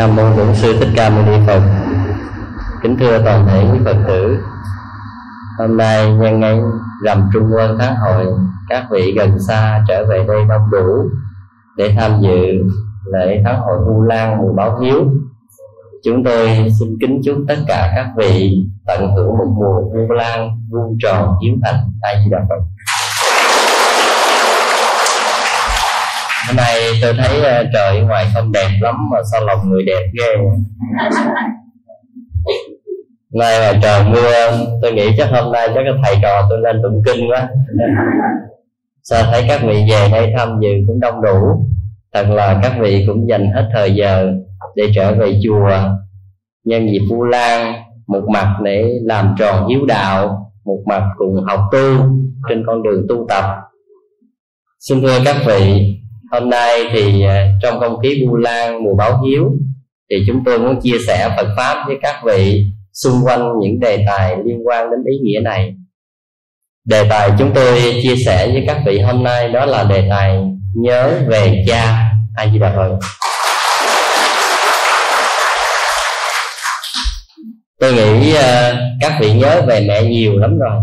nam mô bổn sư thích ca mâu ni phật. Kính thưa toàn thể quý phật tử, hôm nay nhân ngày rằm trung quân tháng hội, các vị gần xa trở về đây đông đủ để tham dự lễ tháng hội vu lan mùa báo hiếu chúng tôi xin kính chúc tất cả các vị tận hưởng một mùa vu lan vuông tròn, hiếu thành tại di đà phật. Hôm nay tôi thấy ờ, trời ngoài không đẹp lắm mà sao lòng người đẹp ghê. Nay là trời mưa, tôi nghĩ chắc hôm nay chắc cái thầy trò tôi lên tụng kinh quá. Sao thấy các vị về đây tham dự cũng đông đủ, thật là các vị cũng dành hết thời giờ để trở về chùa. Nhân dịp vu lan, một mặt để làm tròn hiếu đạo, một mặt cùng học tu trên con đường tu tập. Xin thưa các vị, hôm nay thì à, trong không khí vu lan mùa báo hiếu, thì chúng tôi muốn chia sẻ Phật pháp với các vị xung quanh những đề tài liên quan đến ý nghĩa này. Đề tài chúng tôi chia sẻ với các vị hôm nay đó là đề tài nhớ về cha a di đà phật. Tôi nghĩ uh, các vị nhớ về mẹ nhiều lắm rồi.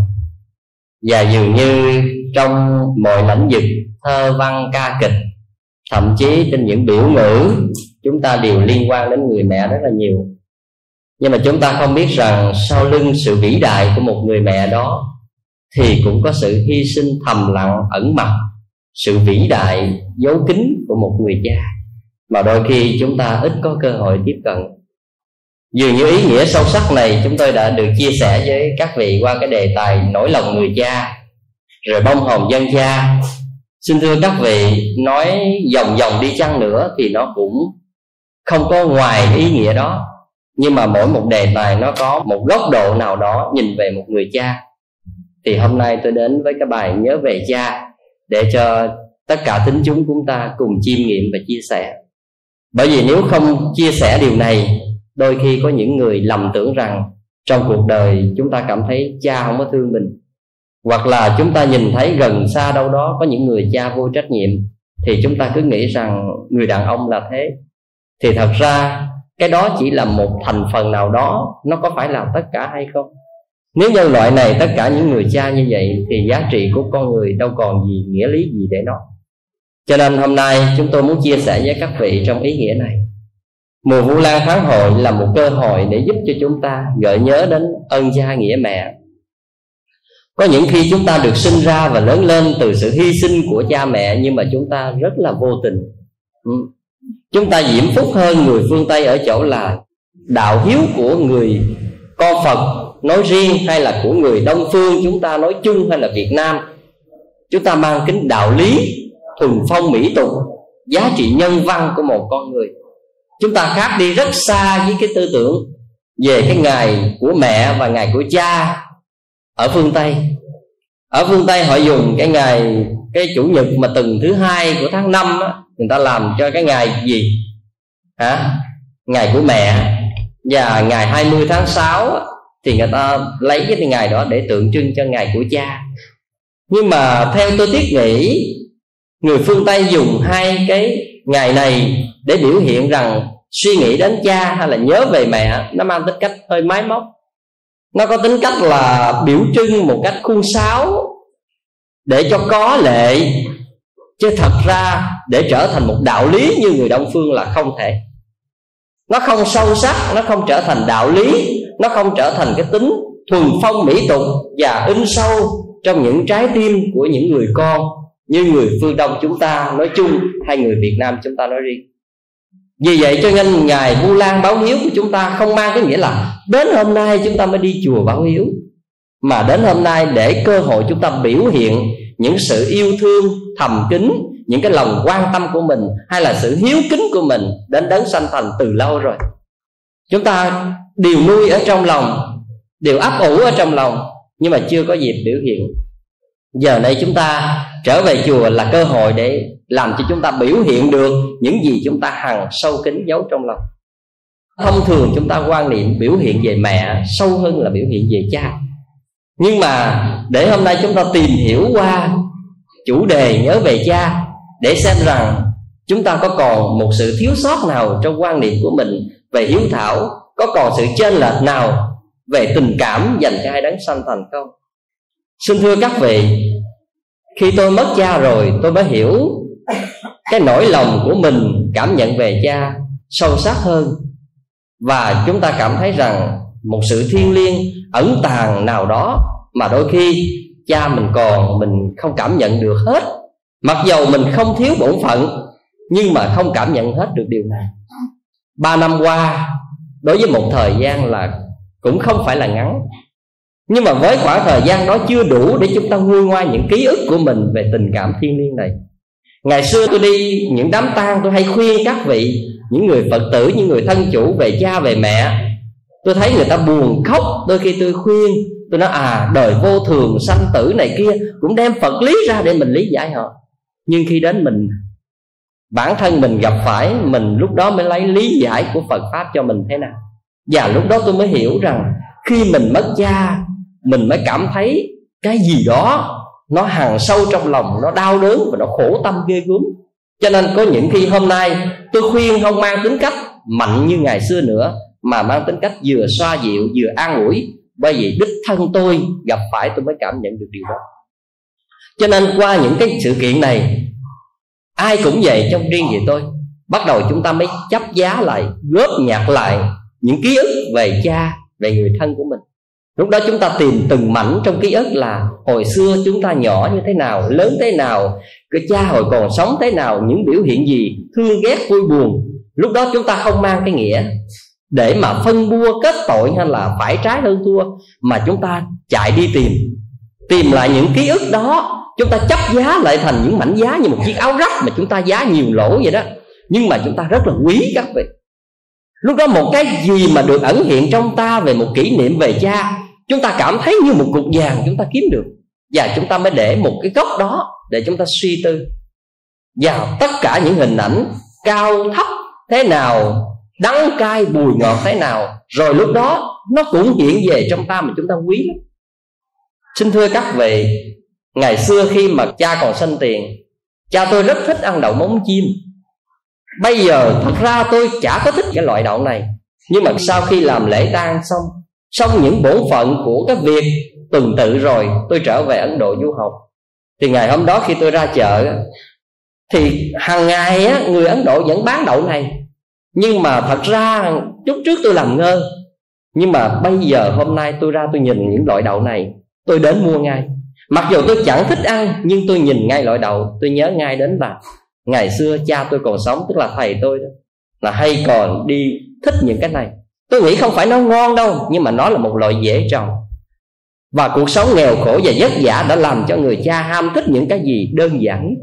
Và dường như trong mọi lĩnh vực thơ văn ca kịch thậm chí trên những biểu ngữ chúng ta đều liên quan đến người mẹ rất là nhiều. Nhưng mà chúng ta không biết rằng sau lưng sự vĩ đại của một người mẹ đó thì cũng có sự hy sinh thầm lặng ẩn mặt sự vĩ đại giấu kín của một người cha. Mà đôi khi chúng ta ít có cơ hội tiếp cận dường như ý nghĩa sâu sắc này, chúng tôi đã được chia sẻ với các vị qua cái đề tài nỗi lòng người cha, rồi bông hồng dân cha. Xin thưa các vị, nói vòng vòng đi chăng nữa thì nó cũng không có ngoài ý nghĩa đó. Nhưng mà mỗi một đề tài nó có một góc độ nào đó nhìn về một người cha. Thì hôm nay tôi đến với cái bài nhớ về cha để cho tất cả tính chúng chúng ta cùng chiêm nghiệm và chia sẻ. Bởi vì nếu không chia sẻ điều này đôi khi có những người lầm tưởng rằng trong cuộc đời chúng ta cảm thấy cha không có thương mình. Hoặc là chúng ta nhìn thấy gần xa đâu đó có những người cha vô trách nhiệm, thì chúng ta cứ nghĩ rằng người đàn ông là thế. Thì thật ra, cái đó chỉ là một thành phần nào đó, nó có phải là tất cả hay không? Nếu nhân loại này tất cả những người cha như vậy, thì giá trị của con người đâu còn gì, nghĩa lý gì để nói? Cho nên hôm nay chúng tôi muốn chia sẻ với các vị trong ý nghĩa này mùa vu lan tháng hội là một cơ hội để giúp cho chúng ta gợi nhớ đến ơn cha nghĩa mẹ. Có những khi chúng ta được sinh ra và lớn lên từ sự hy sinh của cha mẹ, nhưng mà chúng ta rất là vô tình. Ừ. Chúng ta diễm phúc hơn người phương tây ở chỗ là đạo hiếu của người con phật nói riêng hay là của người đông phương chúng ta nói chung hay là việt nam. Chúng ta mang kính đạo lý thuần phong mỹ tục, giá trị nhân văn của một con người chúng ta khác đi rất xa với cái tư tưởng về cái ngày của mẹ và ngày của cha ở phương tây. Ở phương tây họ dùng cái ngày cái chủ nhật mà từng thứ hai của tháng năm á, người ta làm cho cái ngày gì? Hả? Ngày của mẹ. Và ngày 20 tháng 6 á, thì người ta lấy cái ngày đó để tượng trưng cho ngày của cha. Nhưng mà theo tôi thiết nghĩ người phương tây dùng hai cái ngày này, để biểu hiện rằng suy nghĩ đến cha hay là nhớ về mẹ, nó mang tính cách hơi máy móc. Nó có tính cách là biểu trưng một cách khuôn sáo để cho có lệ. Chứ thật ra, để trở thành một đạo lý như người đông phương là không thể. Nó không sâu sắc, nó không trở thành đạo lý, nó không trở thành cái tính thuần phong mỹ tục và in sâu trong những trái tim của những người con như người phương đông chúng ta nói chung hay người việt nam chúng ta nói riêng. Vì vậy cho nên ngày vu lan báo hiếu của chúng ta không mang cái nghĩa là đến hôm nay chúng ta mới đi chùa báo hiếu, mà đến hôm nay để cơ hội chúng ta biểu hiện những sự yêu thương, thầm kín, những cái lòng quan tâm của mình hay là sự hiếu kính của mình đến đấng sanh thành từ lâu rồi. Chúng ta đều nuôi ở trong lòng, đều ấp ủ ở trong lòng nhưng mà chưa có dịp biểu hiện giờ này chúng ta trở về chùa là cơ hội để làm cho chúng ta biểu hiện được những gì chúng ta hằng sâu kín giấu trong lòng. Thông thường chúng ta quan niệm biểu hiện về mẹ sâu hơn là biểu hiện về cha. Nhưng mà để hôm nay chúng ta tìm hiểu qua chủ đề nhớ về cha, để xem rằng chúng ta có còn một sự thiếu sót nào trong quan niệm của mình về hiếu thảo, có còn sự chênh lệch nào về tình cảm dành cho hai đấng sanh thành không? Xin thưa các vị, khi tôi mất cha rồi, tôi mới hiểu cái nỗi lòng của mình cảm nhận về cha sâu sắc hơn. Và chúng ta cảm thấy rằng một sự thiêng liêng, ẩn tàng nào đó mà đôi khi cha mình còn mình không cảm nhận được hết. Mặc dầu mình không thiếu bổn phận, nhưng mà không cảm nhận hết được điều này. Ba năm qua, đối với một thời gian là cũng không phải là ngắn nhưng mà với khoảng thời gian đó chưa đủ để chúng ta nguôi ngoai những ký ức của mình về tình cảm thiên liêng này. Ngày xưa tôi đi những đám tang, tôi hay khuyên các vị, những người phật tử, những người thân chủ về cha, về mẹ. Tôi thấy người ta buồn khóc, đôi khi tôi khuyên, tôi nói à đời vô thường, sanh tử này kia cũng đem phật lý ra để mình lý giải họ. Nhưng khi đến mình, bản thân mình gặp phải, mình lúc đó mới lấy lý giải của phật pháp cho mình thế nào. Và lúc đó tôi mới hiểu rằng khi mình mất cha mình mới cảm thấy cái gì đó nó hàng sâu trong lòng, nó đau đớn và nó khổ tâm ghê gớm. Cho nên có những khi hôm nay tôi khuyên không mang tính cách mạnh như ngày xưa nữa, mà mang tính cách vừa xoa dịu, vừa an ủi. Bởi vì đích thân tôi gặp phải tôi mới cảm nhận được điều đó. Cho nên qua những cái sự kiện này, ai cũng vậy trong riêng về tôi. Bắt đầu chúng ta mới chấp giá lại, góp nhặt lại những ký ức về cha, về người thân của mình lúc đó chúng ta tìm từng mảnh trong ký ức là hồi xưa chúng ta nhỏ như thế nào, lớn thế nào, cái cha hồi còn sống thế nào, những biểu hiện gì, thương ghét, vui buồn. Lúc đó chúng ta không mang cái nghĩa để mà phân bua kết tội hay là phải trái hơn thua, mà chúng ta chạy đi tìm. Tìm lại những ký ức đó, chúng ta chấp giá lại thành những mảnh giá như một chiếc áo rách mà chúng ta giá nhiều lỗ vậy đó. Nhưng mà chúng ta rất là quý các vị. Lúc đó một cái gì mà được ẩn hiện trong ta về một kỷ niệm về cha chúng ta cảm thấy như một cục vàng chúng ta kiếm được. Và chúng ta mới để một cái góc đó để chúng ta suy tư. Và tất cả những hình ảnh cao thấp thế nào, đắng cay, bùi ngọt thế nào, rồi lúc đó nó cũng hiện về trong ta mà chúng ta quý lắm. Xin thưa các vị, ngày xưa khi mà cha còn sanh tiền, cha tôi rất thích ăn đậu móng chim. Bây giờ thật ra tôi chả có thích cái loại đậu này. Nhưng mà sau khi làm lễ tang xong xong những bổn phận của cái việc tuần tự rồi tôi trở về ấn độ du học. Thì ngày hôm đó khi tôi ra chợ thì hàng ngày á, người ấn độ vẫn bán đậu này. Nhưng mà thật ra chút trước tôi làm ngơ. Nhưng mà bây giờ hôm nay tôi ra tôi nhìn những loại đậu này tôi đến mua ngay. Mặc dù tôi chẳng thích ăn nhưng tôi nhìn ngay loại đậu tôi nhớ ngay đến là ngày xưa cha tôi còn sống tức là thầy tôi đó là hay còn đi thích những cái này tôi nghĩ không phải nó ngon đâu, nhưng mà nó là một loại dễ trồng. Và cuộc sống nghèo khổ và vất vả đã làm cho người cha ham thích những cái gì đơn giản.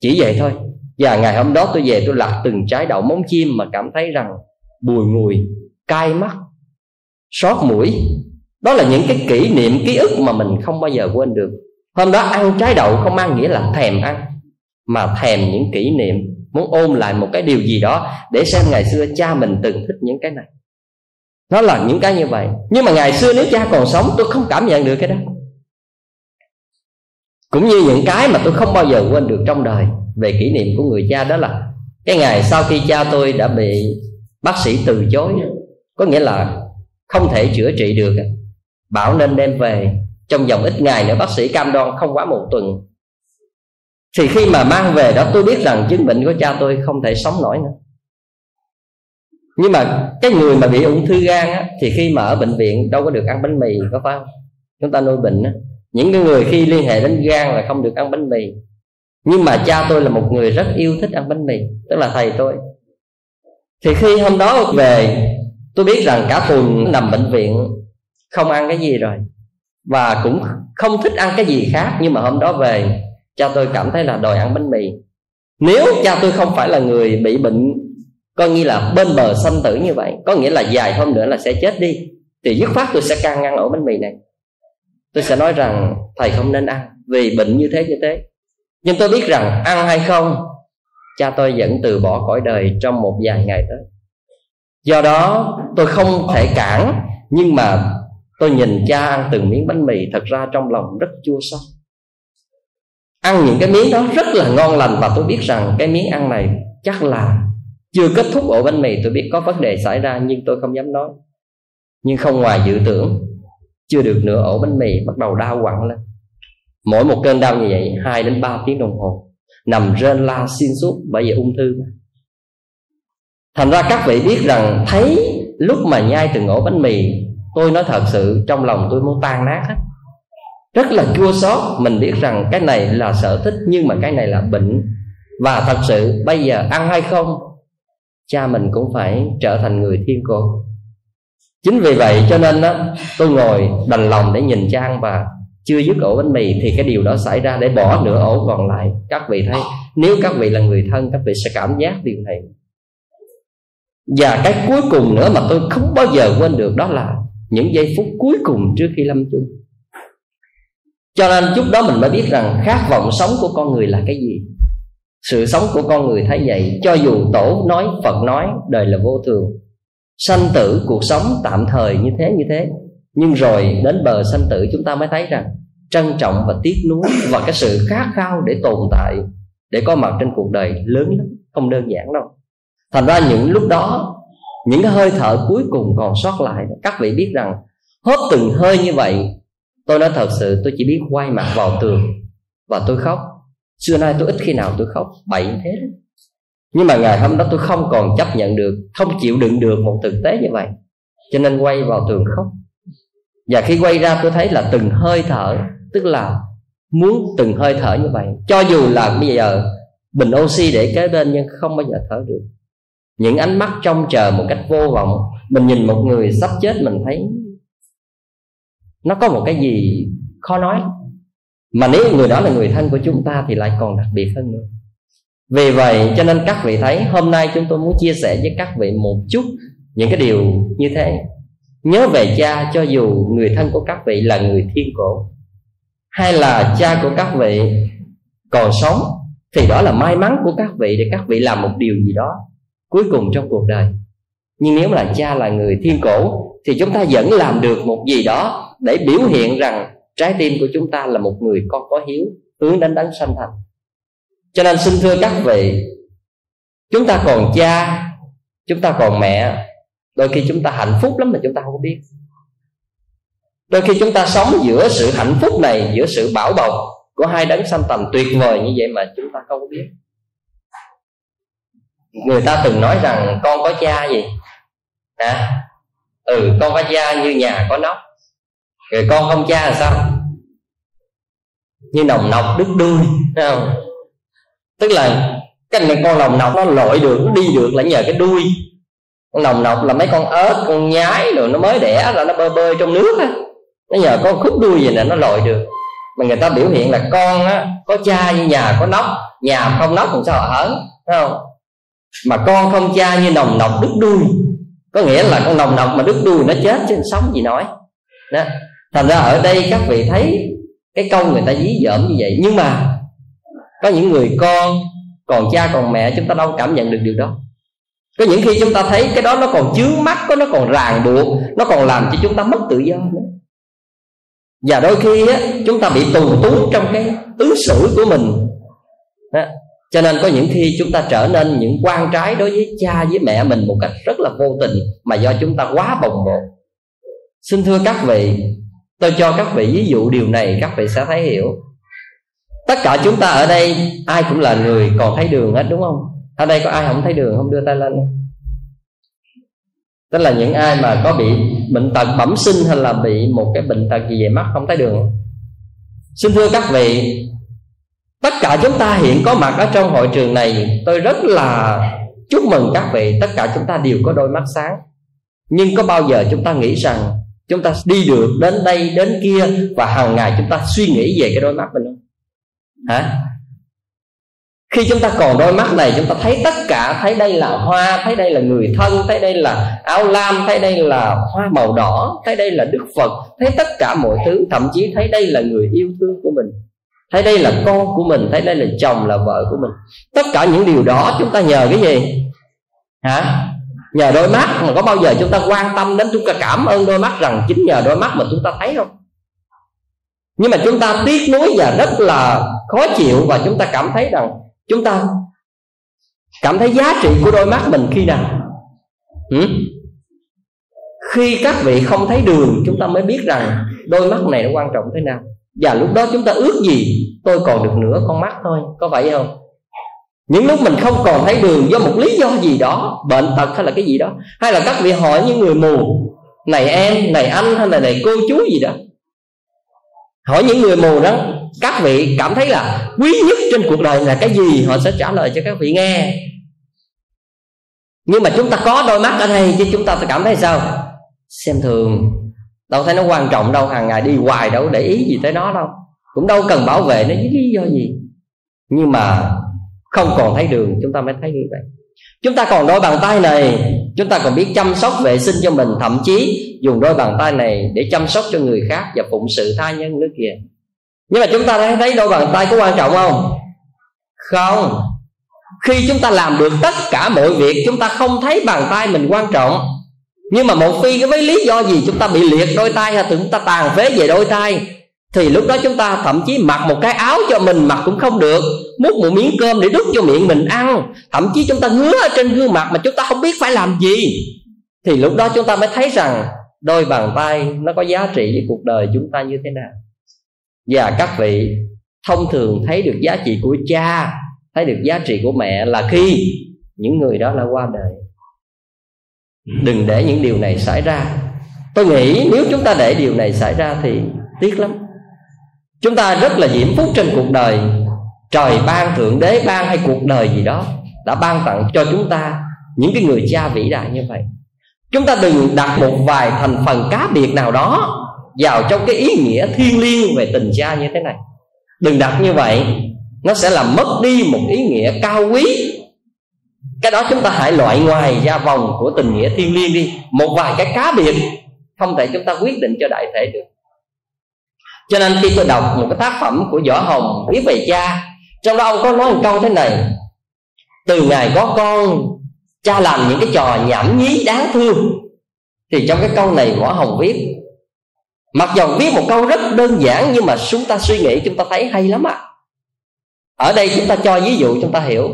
Chỉ vậy thôi. Và ngày hôm đó tôi về, tôi lặt từng trái đậu móng chim mà cảm thấy rằng bùi ngùi, cay mắt xót mũi. Đó là những cái kỷ niệm, ký ức mà mình không bao giờ quên được. Hôm đó ăn trái đậu không mang nghĩa là thèm ăn, mà thèm những kỷ niệm. Muốn ôm lại một cái điều gì đó để xem ngày xưa cha mình từng thích những cái này nó là những cái như vậy. Nhưng mà ngày xưa nếu cha còn sống, tôi không cảm nhận được cái đó. Cũng như những cái mà tôi không bao giờ quên được trong đời về kỷ niệm của người cha đó là cái ngày sau khi cha tôi đã bị bác sĩ từ chối, có nghĩa là không thể chữa trị được, bảo nên đem về. Trong vòng ít ngày nữa, bác sĩ cam đoan không quá một tuần. Thì khi mà mang về đó, tôi biết rằng chứng bệnh của cha tôi không thể sống nổi nữa nhưng mà cái người mà bị ung thư gan á, thì khi mà ở bệnh viện đâu có được ăn bánh mì có phải không? Chúng ta nuôi bệnh á. những cái người khi liên hệ đến gan là không được ăn bánh mì. Nhưng mà cha tôi là một người rất yêu thích ăn bánh mì tức là thầy tôi. Thì khi hôm đó về tôi biết rằng cả tuần nằm bệnh viện không ăn cái gì rồi. Và cũng không thích ăn cái gì khác nhưng mà hôm đó về cha tôi cảm thấy là đòi ăn bánh mì. Nếu cha tôi không phải là người bị bệnh coi như là bên bờ sanh tử như vậy, có nghĩa là dài hôm nữa là sẽ chết đi. Thì dứt khoát tôi sẽ can ngăn ổ bánh mì này. Tôi sẽ nói rằng, thầy không nên ăn, vì bệnh như thế như thế. Nhưng tôi biết rằng ăn hay không, cha tôi vẫn từ bỏ cõi đời trong một vài ngày tới. Do đó, tôi không thể cản, nhưng mà tôi nhìn cha ăn từng miếng bánh mì thật ra trong lòng rất chua xót. Ăn những cái miếng đó rất là ngon lành và tôi biết rằng cái miếng ăn này chắc là chưa kết thúc ổ bánh mì, tôi biết có vấn đề xảy ra, nhưng tôi không dám nói. Nhưng không ngoài dự tưởng, chưa được nửa ổ bánh mì, bắt đầu đau quặn lên. Mỗi một cơn đau như vậy, hai đến ba tiếng đồng hồ, nằm rên la xuyên suốt, bởi vì ung thư thành ra các vị biết rằng, thấy lúc mà nhai từng ổ bánh mì, tôi nói thật sự, trong lòng tôi muốn tan nát hết. Rất là chua xót, mình biết rằng cái này là sở thích, nhưng mà cái này là bệnh. Và thật sự, bây giờ ăn hay không cha mình cũng phải trở thành người thiên cổ chính vì vậy cho nên đó tôi ngồi đành lòng để nhìn cha ăn và chưa dứt ổ bánh mì thì cái điều đó xảy ra để bỏ nửa ổ còn lại. Các vị thấy, nếu các vị là người thân, các vị sẽ cảm giác điều này. Và cái cuối cùng nữa mà tôi không bao giờ quên được đó là những giây phút cuối cùng trước khi lâm chung. Cho nên chút đó mình mới biết rằng khát vọng sống của con người là cái gì sự sống của con người thấy vậy, cho dù tổ nói, phật nói, đời là vô thường. Sanh tử, cuộc sống tạm thời như thế như thế. Nhưng rồi đến bờ sanh tử, chúng ta mới thấy rằng, trân trọng và tiếc nuối và cái sự khát khao để tồn tại, để có mặt trên cuộc đời lớn lắm, không đơn giản đâu. Thành ra những lúc đó, những cái hơi thở cuối cùng còn sót lại. Các vị biết rằng hốt từng hơi như vậy, tôi nói thật sự, tôi chỉ biết quay mặt vào tường và tôi khóc xưa nay tôi ít khi nào tôi khóc, bậy thế nhưng mà ngày hôm đó tôi không còn chấp nhận được, không chịu đựng được một thực tế như vậy. Cho nên quay vào tường khóc. Và khi quay ra tôi thấy là từng hơi thở, tức là muốn từng hơi thở như vậy. Cho dù là bây giờ bình oxy để kế bên nhưng không bao giờ thở được. Những ánh mắt trông chờ một cách vô vọng, mình nhìn một người sắp chết mình thấy nó có một cái gì khó nói mà nếu người đó là người thân của chúng ta thì lại còn đặc biệt hơn nữa. Vì vậy, cho nên các vị thấy, hôm nay chúng tôi muốn chia sẻ với các vị một chút những cái điều như thế. Nhớ về cha cho dù người thân của các vị là người thiên cổ, hay là cha của các vị còn sống, thì đó là may mắn của các vị để các vị làm một điều gì đó cuối cùng trong cuộc đời. Nhưng nếu là cha là người thiên cổ, thì chúng ta vẫn làm được một gì đó để biểu hiện rằng trái tim của chúng ta là một người con có hiếu, hướng đến đấng sanh thành. Cho nên xin thưa các vị, chúng ta còn cha, chúng ta còn mẹ, đôi khi chúng ta hạnh phúc lắm mà chúng ta không biết. Đôi khi chúng ta sống giữa sự hạnh phúc này, giữa sự bảo bọc của hai đấng sanh tầm tuyệt vời như vậy mà chúng ta không biết. Người ta từng nói rằng, con có cha gì? Hả? Ừ con có cha như nhà có nóc rồi con không cha là sao? Như nồng nọc đứt đuôi, thấy không? Tức là cái này con nồng nọc nó lội được, nó đi được là nhờ cái đuôi. Con nồng nọc là mấy con ớt con nhái rồi nó mới đẻ là nó bơi bơi trong nước á. Nó nhờ con khúc đuôi gì nè, nó lội được. Mà người ta biểu hiện là con á, có cha như nhà có nóc, nhà không nóc làm sao ở thấy không? Mà con không cha như nồng nọc đứt đuôi, có nghĩa là con nồng nọc mà đứt đuôi nó chết chứ sống gì nói. Đó thành ra ở đây các vị thấy cái câu người ta dí dỏm như vậy. Nhưng mà có những người con còn cha còn mẹ chúng ta đâu cảm nhận được điều đó. Có những khi chúng ta thấy cái đó nó còn chướng mắt có nó còn ràng buộc nó còn làm cho chúng ta mất tự do nữa. Và đôi khi á, chúng ta bị tù túng trong cái ứng xử của mình. Đó. cho nên có những khi chúng ta trở nên những quan trái đối với cha với mẹ mình một cách rất là vô tình mà do chúng ta quá bồng bột. Xin thưa các vị tôi cho các vị ví dụ điều này, các vị sẽ thấy hiểu. Tất cả chúng ta ở đây, ai cũng là người còn thấy đường hết, đúng không? Ở đây có ai không thấy đường không? Đưa tay lên. Tức là những ai mà có bị bệnh tật bẩm sinh hay là bị một cái bệnh tật gì về mắt không thấy đường. Xin thưa các vị, tất cả chúng ta hiện có mặt ở trong hội trường này, tôi rất là chúc mừng các vị. Tất cả chúng ta đều có đôi mắt sáng. Nhưng có bao giờ chúng ta nghĩ rằng chúng ta đi được đến đây, đến kia và hàng ngày chúng ta suy nghĩ về cái đôi mắt mình không? Hả? Khi chúng ta còn đôi mắt này, chúng ta thấy tất cả, thấy đây là hoa, thấy đây là người thân, thấy đây là áo lam, thấy đây là hoa màu đỏ, thấy đây là đức phật, thấy tất cả mọi thứ, thậm chí thấy đây là người yêu thương của mình, thấy đây là con của mình, thấy đây là chồng, là vợ của mình. Tất cả những điều đó chúng ta nhờ cái gì? Hả? Nhờ đôi mắt mà có bao giờ chúng ta quan tâm đến chúng ta cảm ơn đôi mắt rằng chính nhờ đôi mắt mà chúng ta thấy không? Nhưng mà chúng ta tiếc nuối và rất là khó chịu và chúng ta cảm thấy rằng chúng ta cảm thấy giá trị của đôi mắt mình khi nào? Ừ? khi các vị không thấy đường, chúng ta mới biết rằng đôi mắt này nó quan trọng thế nào. Và lúc đó chúng ta ước gì tôi còn được nửa con mắt thôi, có vậy không? Những lúc mình không còn thấy đường do một lý do gì đó, bệnh tật hay là cái gì đó, hay là các vị hỏi những người mù, này em, này anh hay là này cô chú gì đó? Hỏi những người mù đó, các vị cảm thấy là quý nhất trên cuộc đời là cái gì? Họ sẽ trả lời cho các vị nghe. Nhưng mà chúng ta có đôi mắt ở đây, chứ chúng ta sẽ cảm thấy sao? Xem thường. Đâu thấy nó quan trọng đâu, hàng ngày đi hoài đâu để ý gì tới nó đâu. Cũng đâu cần bảo vệ nó với lý do gì. Nhưng mà không còn thấy đường, chúng ta mới thấy như vậy. Chúng ta còn đôi bàn tay này, chúng ta còn biết chăm sóc vệ sinh cho mình, thậm chí dùng đôi bàn tay này để chăm sóc cho người khác và phụng sự tha nhân nữa kìa nhưng mà chúng ta thấy thấy đôi bàn tay có quan trọng không? Không. Khi chúng ta làm được tất cả mọi việc, chúng ta không thấy bàn tay mình quan trọng. Nhưng mà một phi cái với lý do gì chúng ta bị liệt đôi tay hay chúng ta tàn phế về đôi tay? Thì lúc đó chúng ta thậm chí mặc một cái áo cho mình mặc cũng không được. Múc một miếng cơm để đút cho miệng mình ăn. Thậm chí chúng ta ngứa ở trên gương mặt mà chúng ta không biết phải làm gì. Thì lúc đó chúng ta mới thấy rằng đôi bàn tay nó có giá trị với cuộc đời chúng ta như thế nào. Và các vị thông thường thấy được giá trị của cha, thấy được giá trị của mẹ là khi những người đó đã qua đời. Đừng để những điều này xảy ra. Tôi nghĩ nếu chúng ta để điều này xảy ra thì tiếc lắm chúng ta rất là diễm phúc trên cuộc đời. Trời ban thượng đế ban hay cuộc đời gì đó đã ban tặng cho chúng ta những cái người cha vĩ đại như vậy. Chúng ta đừng đặt một vài thành phần cá biệt nào đó vào trong cái ý nghĩa thiêng liêng về tình cha như thế này. Đừng đặt như vậy, nó sẽ làm mất đi một ý nghĩa cao quý. Cái đó chúng ta hãy loại ngoài ra vòng của tình nghĩa thiêng liêng đi. Một vài cái cá biệt không thể chúng ta quyết định cho đại thể được cho nên khi tôi đọc một cái tác phẩm của võ hồng viết về cha, trong đó ông có nói một câu thế này, từ ngày có con, cha làm những cái trò nhảm nhí đáng thương thì trong cái câu này võ hồng viết, mặc dù viết một câu rất đơn giản nhưng mà chúng ta suy nghĩ chúng ta thấy hay lắm ạ à. ở đây chúng ta cho ví dụ chúng ta hiểu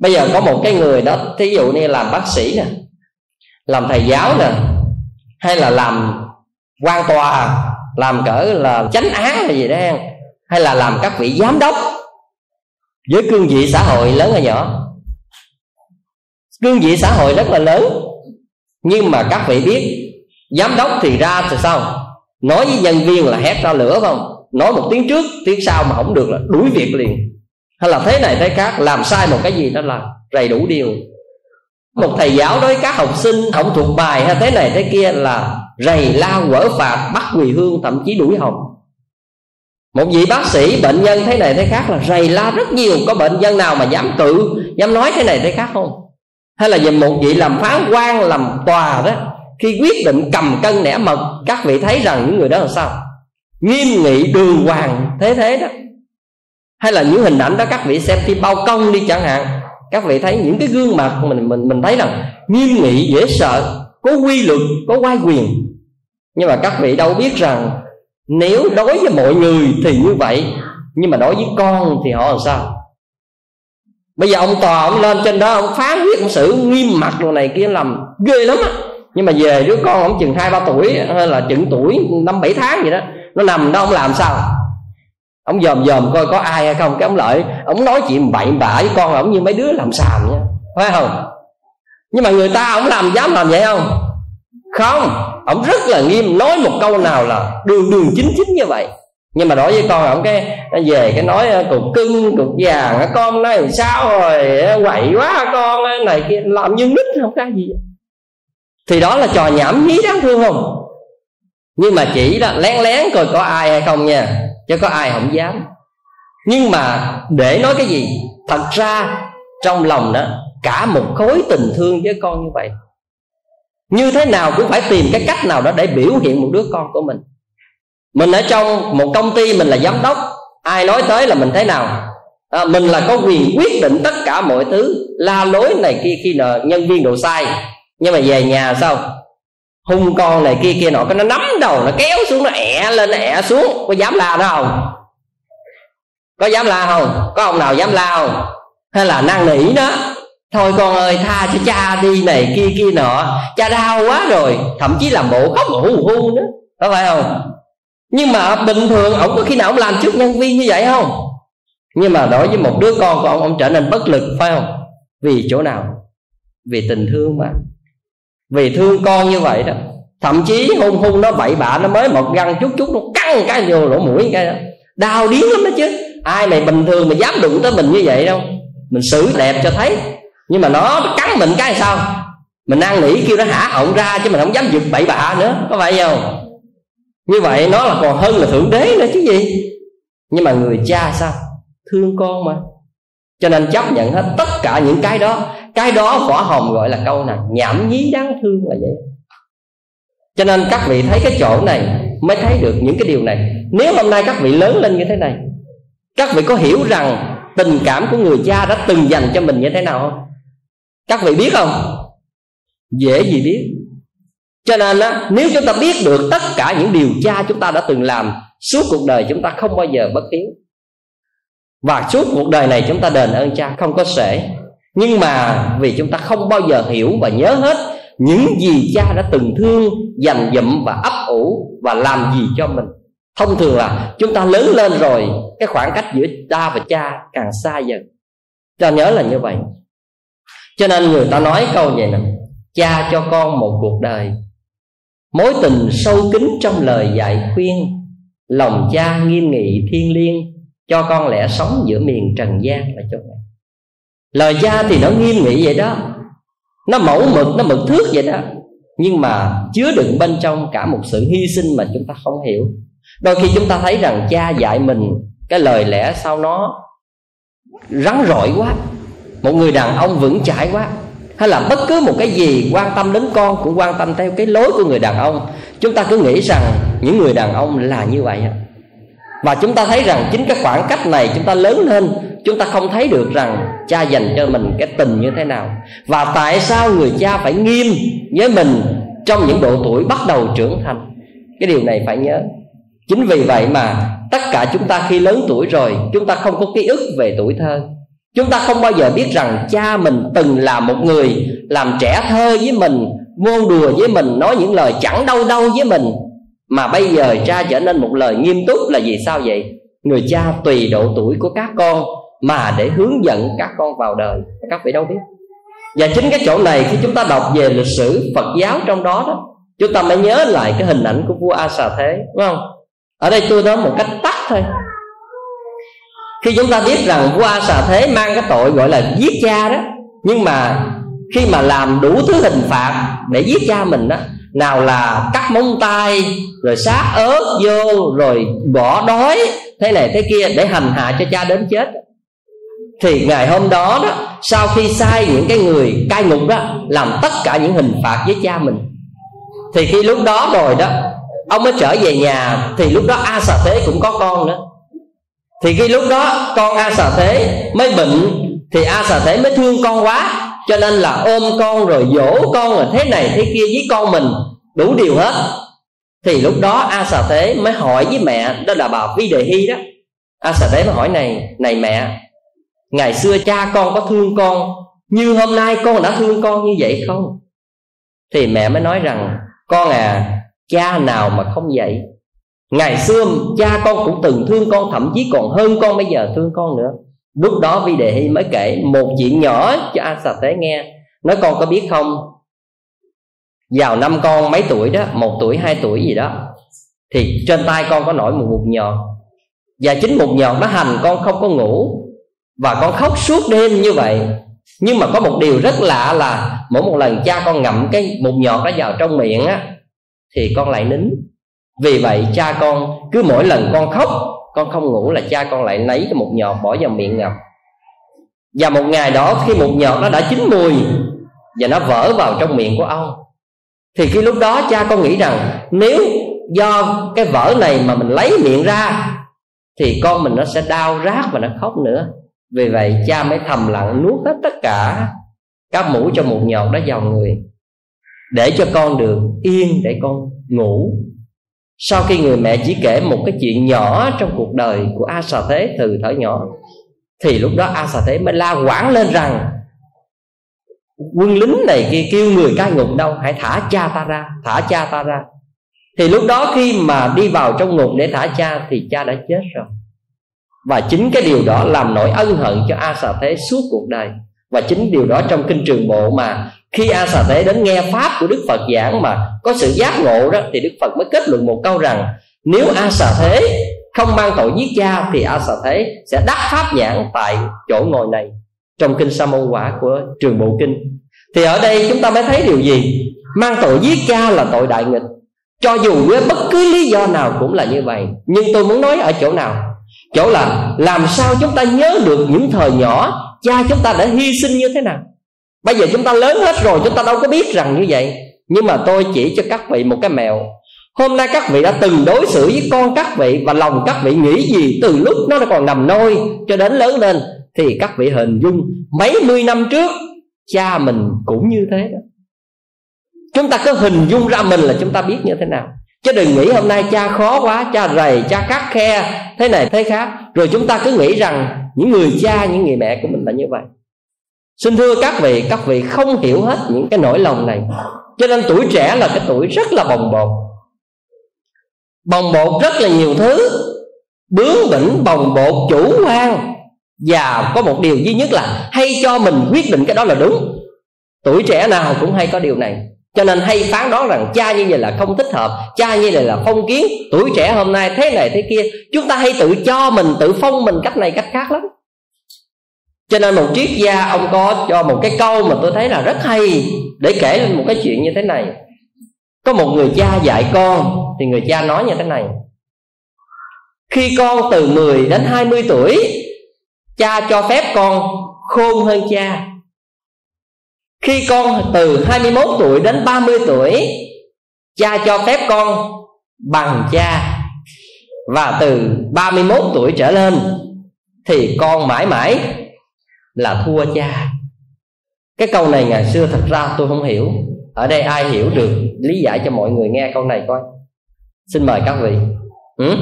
bây giờ có một cái người đó, thí dụ như làm bác sĩ nè, làm thầy giáo nè, hay là làm quan tòa làm cỡ là chánh án hay gì đó hay là làm các vị giám đốc với cương vị xã hội lớn hay nhỏ. Cương vị xã hội rất là lớn, nhưng mà các vị biết, giám đốc thì ra thì sao? Nói với nhân viên là hét ra lửa không? Nói một tiếng trước, tiếng sau mà không được là đuổi việc liền. Hay là thế này, thế khác, làm sai một cái gì đó là đầy đủ điều một thầy giáo đối với các học sinh không thuộc bài hay thế này thế kia là rầy lao quở phạt bắt quỳ hương thậm chí đuổi học. Một vị bác sĩ bệnh nhân thế này thế khác là rầy la rất nhiều có bệnh nhân nào mà dám tự dám nói thế này thế khác không? Hay là về một vị làm phán quan làm tòa đó khi quyết định cầm cân nẻ mật các vị thấy rằng những người đó là sao? Nghiêm nghị đường hoàng thế thế đó. Hay là những hình ảnh đó các vị xem phim bao công đi chẳng hạn các vị thấy những cái gương mặt mình mình mình thấy rằng nghiêm nghị, dễ sợ, có quy luật, có quay quyền. Nhưng mà các vị đâu biết rằng nếu đối với mọi người thì như vậy, nhưng mà đối với con thì họ làm sao? Bây giờ ông tòa ông lên trên đó, ông phán quyết ông xử nghiêm mặt đồ này kia làm ghê lắm á. Nhưng mà về đứa con ông chừng hai ba tuổi, hay là chừng tuổi năm bảy tháng gì đó, nó nằm đó, ông làm sao? Ông dòm dòm coi có ai hay không, cái ông lợi, ông nói chuyện bậy bạ với con ông như mấy đứa làm sàm nha. Phải không? Nhưng mà người ta, ông làm dám làm vậy không? Không. Ông rất là nghiêm, nói một câu nào là đường đường chính chính như vậy. Nhưng mà đối với con, ông cái về cái nói ờ, cục cưng, cục vàng con nói làm sao rồi? Ờ, quậy quá con? Ờ, này kia, làm như nít, không có gì. Thì đó là trò nhảm nhí đáng thương không? Nhưng mà chỉ là lén lén coi có ai hay không nha chứ có ai không dám. Nhưng mà để nói cái gì? Thật ra trong lòng đó cả một khối tình thương với con như vậy như thế nào cũng phải tìm cái cách nào đó để biểu hiện một đứa con của mình. Mình ở trong một công ty mình là giám đốc ai nói tới là mình thế nào? À, mình là có quyền quyết định tất cả mọi thứ la lối này kia khi nợ nhân viên đồ sai. Nhưng mà về nhà sao? Hung con này kia kia nọ, cái nó nắm đầu, nó kéo xuống, nó ẹ lên, nó ẹ xuống. Có dám la nó không? Có dám la không? Có ông nào dám la không? Hay là năn nỉ nó? Thôi con ơi, tha cho cha đi này, kia kia nọ. Cha đau quá rồi, thậm chí làm bộ khóc hu hu nữa. Có phải không? Nhưng mà bình thường, ông có khi nào ông làm trước nhân viên như vậy không? Nhưng mà đối với một đứa con của ông ông trở nên bất lực, phải không? Vì chỗ nào? Vì tình thương mà vì thương con như vậy đó, thậm chí hung hung nó bậy bạ, nó mới một găng chút chút, nó căng cái vô lỗ mũi cái đó. Đau điếng lắm đó chứ. Ai mày bình thường mà dám đụng tới mình như vậy đâu. Mình xử đẹp cho thấy. Nhưng mà nó cắn mình cái sao? Mình ăn nỉ kêu nó hả ổng ra chứ mình không dám giật bậy bạ nữa, có phải không? Như vậy nó là còn hơn là thượng đế nữa chứ gì. Nhưng mà người cha sao? Thương con mà. Cho nên chấp nhận hết tất cả những cái đó cái đó võ hồng gọi là câu nào? Nhảm nhí đáng thương là vậy. Cho nên các vị thấy cái chỗ này mới thấy được những cái điều này. Nếu hôm nay các vị lớn lên như thế này các vị có hiểu rằng tình cảm của người cha đã từng dành cho mình như thế nào không? Các vị biết không? Dễ gì biết. Cho nên á, nếu chúng ta biết được tất cả những điều cha chúng ta đã từng làm suốt cuộc đời chúng ta không bao giờ bất hiếu. Và suốt cuộc đời này chúng ta đền ơn cha không có sể nhưng mà vì chúng ta không bao giờ hiểu và nhớ hết những gì cha đã từng thương dành dụm và ấp ủ và làm gì cho mình. Thông thường là chúng ta lớn lên rồi, cái khoảng cách giữa ta và cha càng xa dần. Ta nhớ là như vậy. Cho nên người ta nói câu vậy nè, cha cho con một cuộc đời. Mối tình sâu kín trong lời dạy khuyên, lòng cha nghiêm nghị thiên liêng, cho con lẽ sống giữa miền trần gian là chỗ này lời cha thì nó nghiêm nghị vậy đó. Nó mẫu mực, nó mực thước vậy đó. Nhưng mà chứa đựng bên trong cả một sự hy sinh mà chúng ta không hiểu. Đôi khi chúng ta thấy rằng cha dạy mình cái lời lẽ sao nó rắn rỏi quá. Một người đàn ông vững chãi quá. Hay là bất cứ một cái gì quan tâm đến con cũng quan tâm theo cái lối của người đàn ông. Chúng ta cứ nghĩ rằng những người đàn ông là như vậy và chúng ta thấy rằng chính cái khoảng cách này chúng ta lớn lên chúng ta không thấy được rằng cha dành cho mình cái tình như thế nào. Và tại sao người cha phải nghiêm với mình trong những độ tuổi bắt đầu trưởng thành? Cái điều này phải nhớ. Chính vì vậy mà tất cả chúng ta khi lớn tuổi rồi, chúng ta không có ký ức về tuổi thơ. Chúng ta không bao giờ biết rằng cha mình từng là một người làm trẻ thơ với mình ngôn đùa với mình, nói những lời chẳng đâu đâu với mình mà bây giờ cha trở nên một lời nghiêm túc là vì sao vậy? Người cha tùy độ tuổi của các con mà để hướng dẫn các con vào đời. Các vị đâu biết? Và chính cái chỗ này khi chúng ta đọc về lịch sử phật giáo trong đó đó, chúng ta mới nhớ lại cái hình ảnh của vua a xà thế, đúng không? Ở đây tôi nói một cách tắt thôi. Khi chúng ta biết rằng vua a xà thế mang cái tội gọi là giết cha đó, nhưng mà khi mà làm đủ thứ hình phạt để giết cha mình đó nào là cắt móng tay, rồi sát ớt vô, rồi bỏ đói, thế này thế kia để hành hạ cho cha đến chết. Thì ngày hôm đó đó, sau khi sai những cái người cai ngục đó, làm tất cả những hình phạt với cha mình. Thì khi lúc đó rồi đó, ông mới trở về nhà, thì lúc đó a xà thế cũng có con nữa. Thì khi lúc đó con a xà thế mới bệnh, thì a xà thế mới thương con quá cho nên là ôm con rồi dỗ con rồi thế này thế kia với con mình, đủ điều hết. Thì lúc đó a xà thế mới hỏi với mẹ, đó là bà vi đề hy đó. A xà thế mới hỏi, này này mẹ, ngày xưa cha con có thương con, như hôm nay con đã thương con như vậy không? Thì mẹ mới nói rằng, con à cha nào mà không vậy? Ngày xưa cha con cũng từng thương con, thậm chí còn hơn con bây giờ thương con nữa lúc đó vi đề hy mới kể một chuyện nhỏ cho a xà tế nghe. Nói, con có biết không? Vào năm con mấy tuổi đó, một tuổi, hai tuổi gì đó, thì trên tay con có nổi một mụn nhọt. Và chính mụn nhọt nó hành con không có ngủ. Và con khóc suốt đêm như vậy. Nhưng mà có một điều rất lạ là mỗi một lần cha con ngậm cái mụn nhọt đó vào trong miệng á, thì con lại nín vì vậy, cha con cứ mỗi lần con khóc, con không ngủ là cha con lại lấy một nhọt bỏ vào miệng ngọc. Và một ngày đó, khi một nhọt nó đã chín mùi và nó vỡ vào trong miệng của ông, thì khi lúc đó cha con nghĩ rằng nếu do cái vỡ này mà mình lấy miệng ra, thì con mình nó sẽ đau rát và nó khóc nữa. Vì vậy, cha mới thầm lặng nuốt hết tất cả các mũ cho một nhọt đó vào người, để cho con được yên, để con ngủ sau khi người mẹ chỉ kể một cái chuyện nhỏ trong cuộc đời của a xà thế từ thở nhỏ, thì lúc đó a xà thế mới la quảng lên rằng, quân lính này kia kêu người cai ngục đâu, hãy thả cha ta ra, thả cha ta ra. Thì lúc đó khi mà đi vào trong ngục để thả cha thì cha đã chết rồi. Và chính cái điều đó làm nỗi ân hận cho a xà thế suốt cuộc đời. Và chính điều đó trong kinh trường bộ mà khi a xà thế đến nghe pháp của đức phật giảng mà có sự giác ngộ đó, thì đức phật mới kết luận một câu rằng, nếu a xà thế không mang tội giết cha, thì a xà thế sẽ đắc pháp nhãn tại chỗ ngồi này. Trong kinh sa môn quả của trường bộ kinh. Thì ở đây chúng ta mới thấy điều gì? Mang tội giết cha là tội đại nghịch. Cho dù với bất cứ lý do nào cũng là như vậy. Nhưng tôi muốn nói ở chỗ nào? Chỗ là, làm sao chúng ta nhớ được những thời nhỏ cha chúng ta đã hy sinh như thế nào? Bây giờ chúng ta lớn hết rồi, chúng ta đâu có biết rằng như vậy. Nhưng mà tôi chỉ cho các vị một cái mẹo. hôm nay các vị đã từng đối xử với con các vị và lòng các vị nghĩ gì từ lúc nó còn nằm nôi cho đến lớn lên, thì các vị hình dung mấy mươi năm trước, cha mình cũng như thế đó. Chúng ta cứ hình dung ra mình là chúng ta biết như thế nào. Chứ đừng nghĩ hôm nay cha khó quá, cha rầy, cha khắc khe, thế này, thế khác. Rồi chúng ta cứ nghĩ rằng những người cha, những người mẹ của mình là như vậy xin thưa các vị các vị không hiểu hết những cái nỗi lòng này. Cho nên tuổi trẻ là cái tuổi rất là bồng bột. Bồng bột rất là nhiều thứ. Bướng bỉnh, bồng bột, chủ quan. Và có một điều duy nhất là hay cho mình quyết định cái đó là đúng. Tuổi trẻ nào cũng hay có điều này. Cho nên hay phán đoán rằng cha như vậy là không thích hợp, cha như vậy là phong kiến. Tuổi trẻ hôm nay thế này thế kia. Chúng ta hay tự cho mình, tự phong mình cách này cách khác lắm cho nên một triết gia, ông có cho một cái câu mà tôi thấy là rất hay để kể lên một cái chuyện như thế này. Có một người cha dạy con, thì người cha nói như thế này. Khi con từ 10 đến 20 tuổi, cha cho phép con khôn hơn cha. Khi con từ 21 tuổi đến 30 tuổi, Cha cho phép con bằng cha. Và từ 31 tuổi trở lên, Thì con mãi mãi là thua cha. Cái câu này ngày xưa thật ra tôi không hiểu. Ở đây ai hiểu được lý giải cho mọi người nghe câu này coi. Xin mời các vị. Ừ?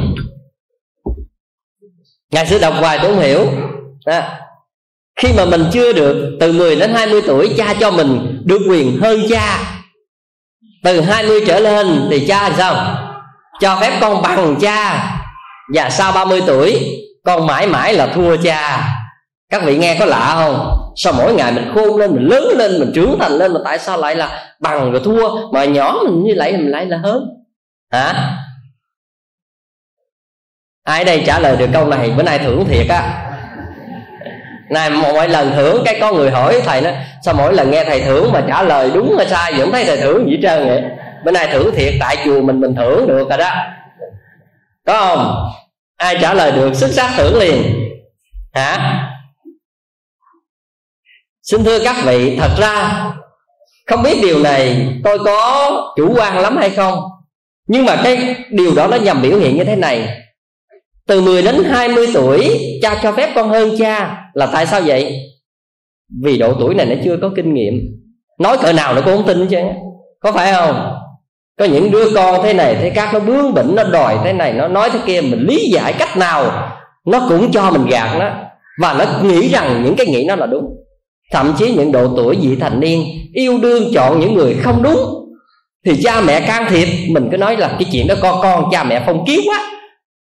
Ngày xưa đọc hoài tôi không hiểu. À, khi mà mình chưa được từ 10 đến 20 tuổi cha cho mình được quyền hơn cha. Từ 20 trở lên thì cha sao? Cho phép con bằng cha. Và sau 30 tuổi con mãi mãi là thua cha các vị nghe có lạ không? Sao mỗi ngày mình khôn lên, mình lớn lên, mình trưởng thành lên mà tại sao lại là bằng rồi thua? Mà nhỏ mình như vậy mình lại là hơn. Hả? Ai đây trả lời được câu này? Bữa nay thưởng thiệt á. Này mỗi lần thưởng, cái có người hỏi thầy nó sao mỗi lần nghe thầy thưởng mà trả lời đúng hay sai vẫn thấy thầy thưởng gì trơn vậy. Bữa nay thưởng thiệt, tại chùa mình mình thưởng được rồi đó. Có không? Ai trả lời được, xuất sắc thưởng liền. Hả? Xin thưa các vị, thật ra, không biết điều này tôi có chủ quan lắm hay không, nhưng mà cái điều đó nó nhằm biểu hiện như thế này. Từ 10 đến 20 tuổi, cha cho phép con hơn cha, là tại sao vậy? Vì độ tuổi này nó chưa có kinh nghiệm. Nói cỡ nào nó cũng không tin chứ, có phải không? Có những đứa con thế này, thế khác, nó bướng bỉnh, nó đòi thế này, nó nói thế kia, mình lý giải cách nào nó cũng cho mình gạt nó. Và nó nghĩ rằng những cái nghĩ nó là đúng thậm chí những độ tuổi vị thành niên yêu đương chọn những người không đúng. Thì cha mẹ can thiệp. Mình cứ nói là cái chuyện đó con con, cha mẹ phong kiến quá.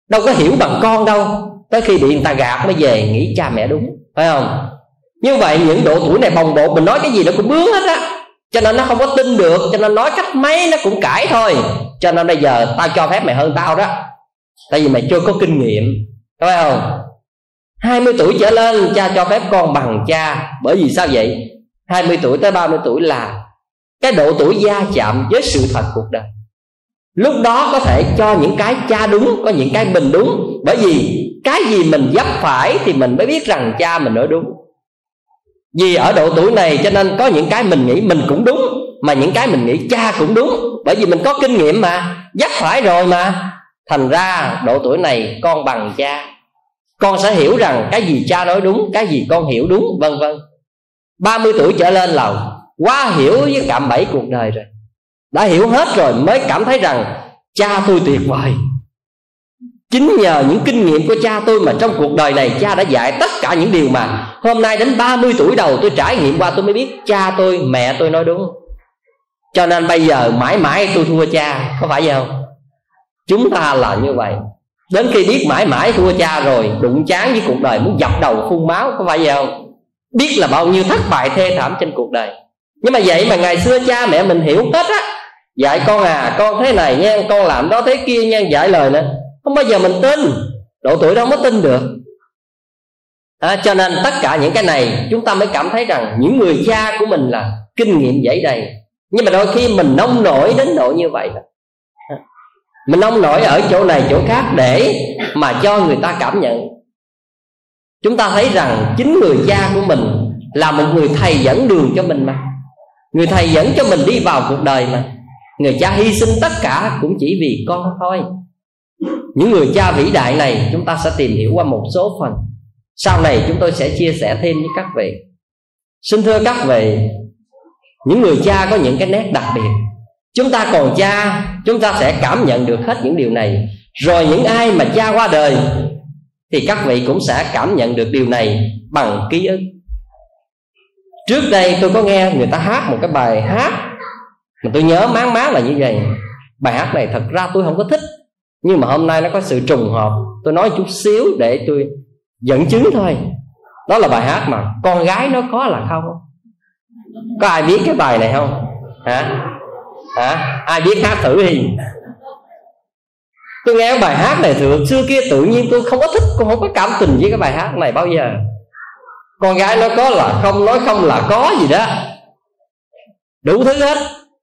Đâu có hiểu bằng con đâu. Tới khi bị người ta gạt mới về nghĩ cha mẹ đúng. Phải không? Như vậy những độ tuổi này bồng bột mình nói cái gì nó cũng bướng hết á. Cho nên nó không có tin được, cho nên nói cách mấy nó cũng cãi thôi. Cho nên bây giờ tao cho phép mày hơn tao đó. Tại vì mày chưa có kinh nghiệm. Phải không? 20 tuổi trở lên, cha cho phép con bằng cha. Bởi vì sao vậy? 20 tuổi tới 30 tuổi là cái độ tuổi gia chạm với sự thật cuộc đời. Lúc đó có thể cho những cái cha đúng, có những cái mình đúng. Bởi vì cái gì mình dấp phải thì mình mới biết rằng cha mình nói đúng. Vì ở độ tuổi này cho nên có những cái mình nghĩ mình cũng đúng, mà những cái mình nghĩ cha cũng đúng. Bởi vì mình có kinh nghiệm mà, dấp phải rồi mà. Thành ra độ tuổi này con bằng cha con sẽ hiểu rằng cái gì cha nói đúng cái gì con hiểu đúng vân vân. 30 tuổi trở lên là quá hiểu với cạm bẫy cuộc đời rồi. Đã hiểu hết rồi mới cảm thấy rằng cha tôi tuyệt vời. Chính nhờ những kinh nghiệm của cha tôi mà trong cuộc đời này cha đã dạy tất cả những điều mà Hôm nay đến 30 tuổi đầu tôi trải nghiệm qua tôi mới biết cha tôi, mẹ tôi nói đúng. Cho nên bây giờ mãi mãi tôi thua cha, có phải vậy không? Chúng ta là như vậy. Đến khi biết mãi mãi thua cha rồi Đụng chán với cuộc đời muốn dập đầu phun máu Có phải vậy không? Biết là bao nhiêu thất bại thê thảm trên cuộc đời. Nhưng mà vậy mà ngày xưa cha mẹ mình hiểu hết á. Dạy con à con thế này nha Con làm đó thế kia nha Dạy lời nữa không bao giờ mình tin. Độ tuổi đó không có tin được. À, cho nên tất cả những cái này chúng ta mới cảm thấy rằng những người cha của mình là kinh nghiệm dễ đầy. Nhưng mà đôi khi mình nông nổi đến độ như vậy mình nông nổi ở chỗ này, chỗ khác để mà cho người ta cảm nhận. Chúng ta thấy rằng chính người cha của mình là một người thầy dẫn đường cho mình mà. Người thầy dẫn cho mình đi vào cuộc đời mà. Người cha hy sinh tất cả cũng chỉ vì con thôi. Những người cha vĩ đại này chúng ta sẽ tìm hiểu qua một số phần. Sau này chúng tôi sẽ chia sẻ thêm với các vị. Xin thưa các vị, những người cha có những cái nét đặc biệt chúng ta còn cha, chúng ta sẽ cảm nhận được hết những điều này. Rồi những ai mà cha qua đời, thì các vị cũng sẽ cảm nhận được điều này bằng ký ức. Trước đây tôi có nghe người ta hát một cái bài hát mà tôi nhớ máng máng là như vậy. Bài hát này thật ra tôi không có thích, nhưng mà hôm nay nó có sự trùng hợp. Tôi nói chút xíu để tôi dẫn chứng thôi. Đó là bài hát mà con gái nó có là không? Có ai biết cái bài này không? Hả? Hả? Ai biết hát thử thì tôi nghe bài hát này thường xưa kia, tự nhiên tôi không có thích, tôi không có cảm tình với cái bài hát này bao giờ. Con gái nó có là không, nói không là có gì đó. Đủ thứ hết.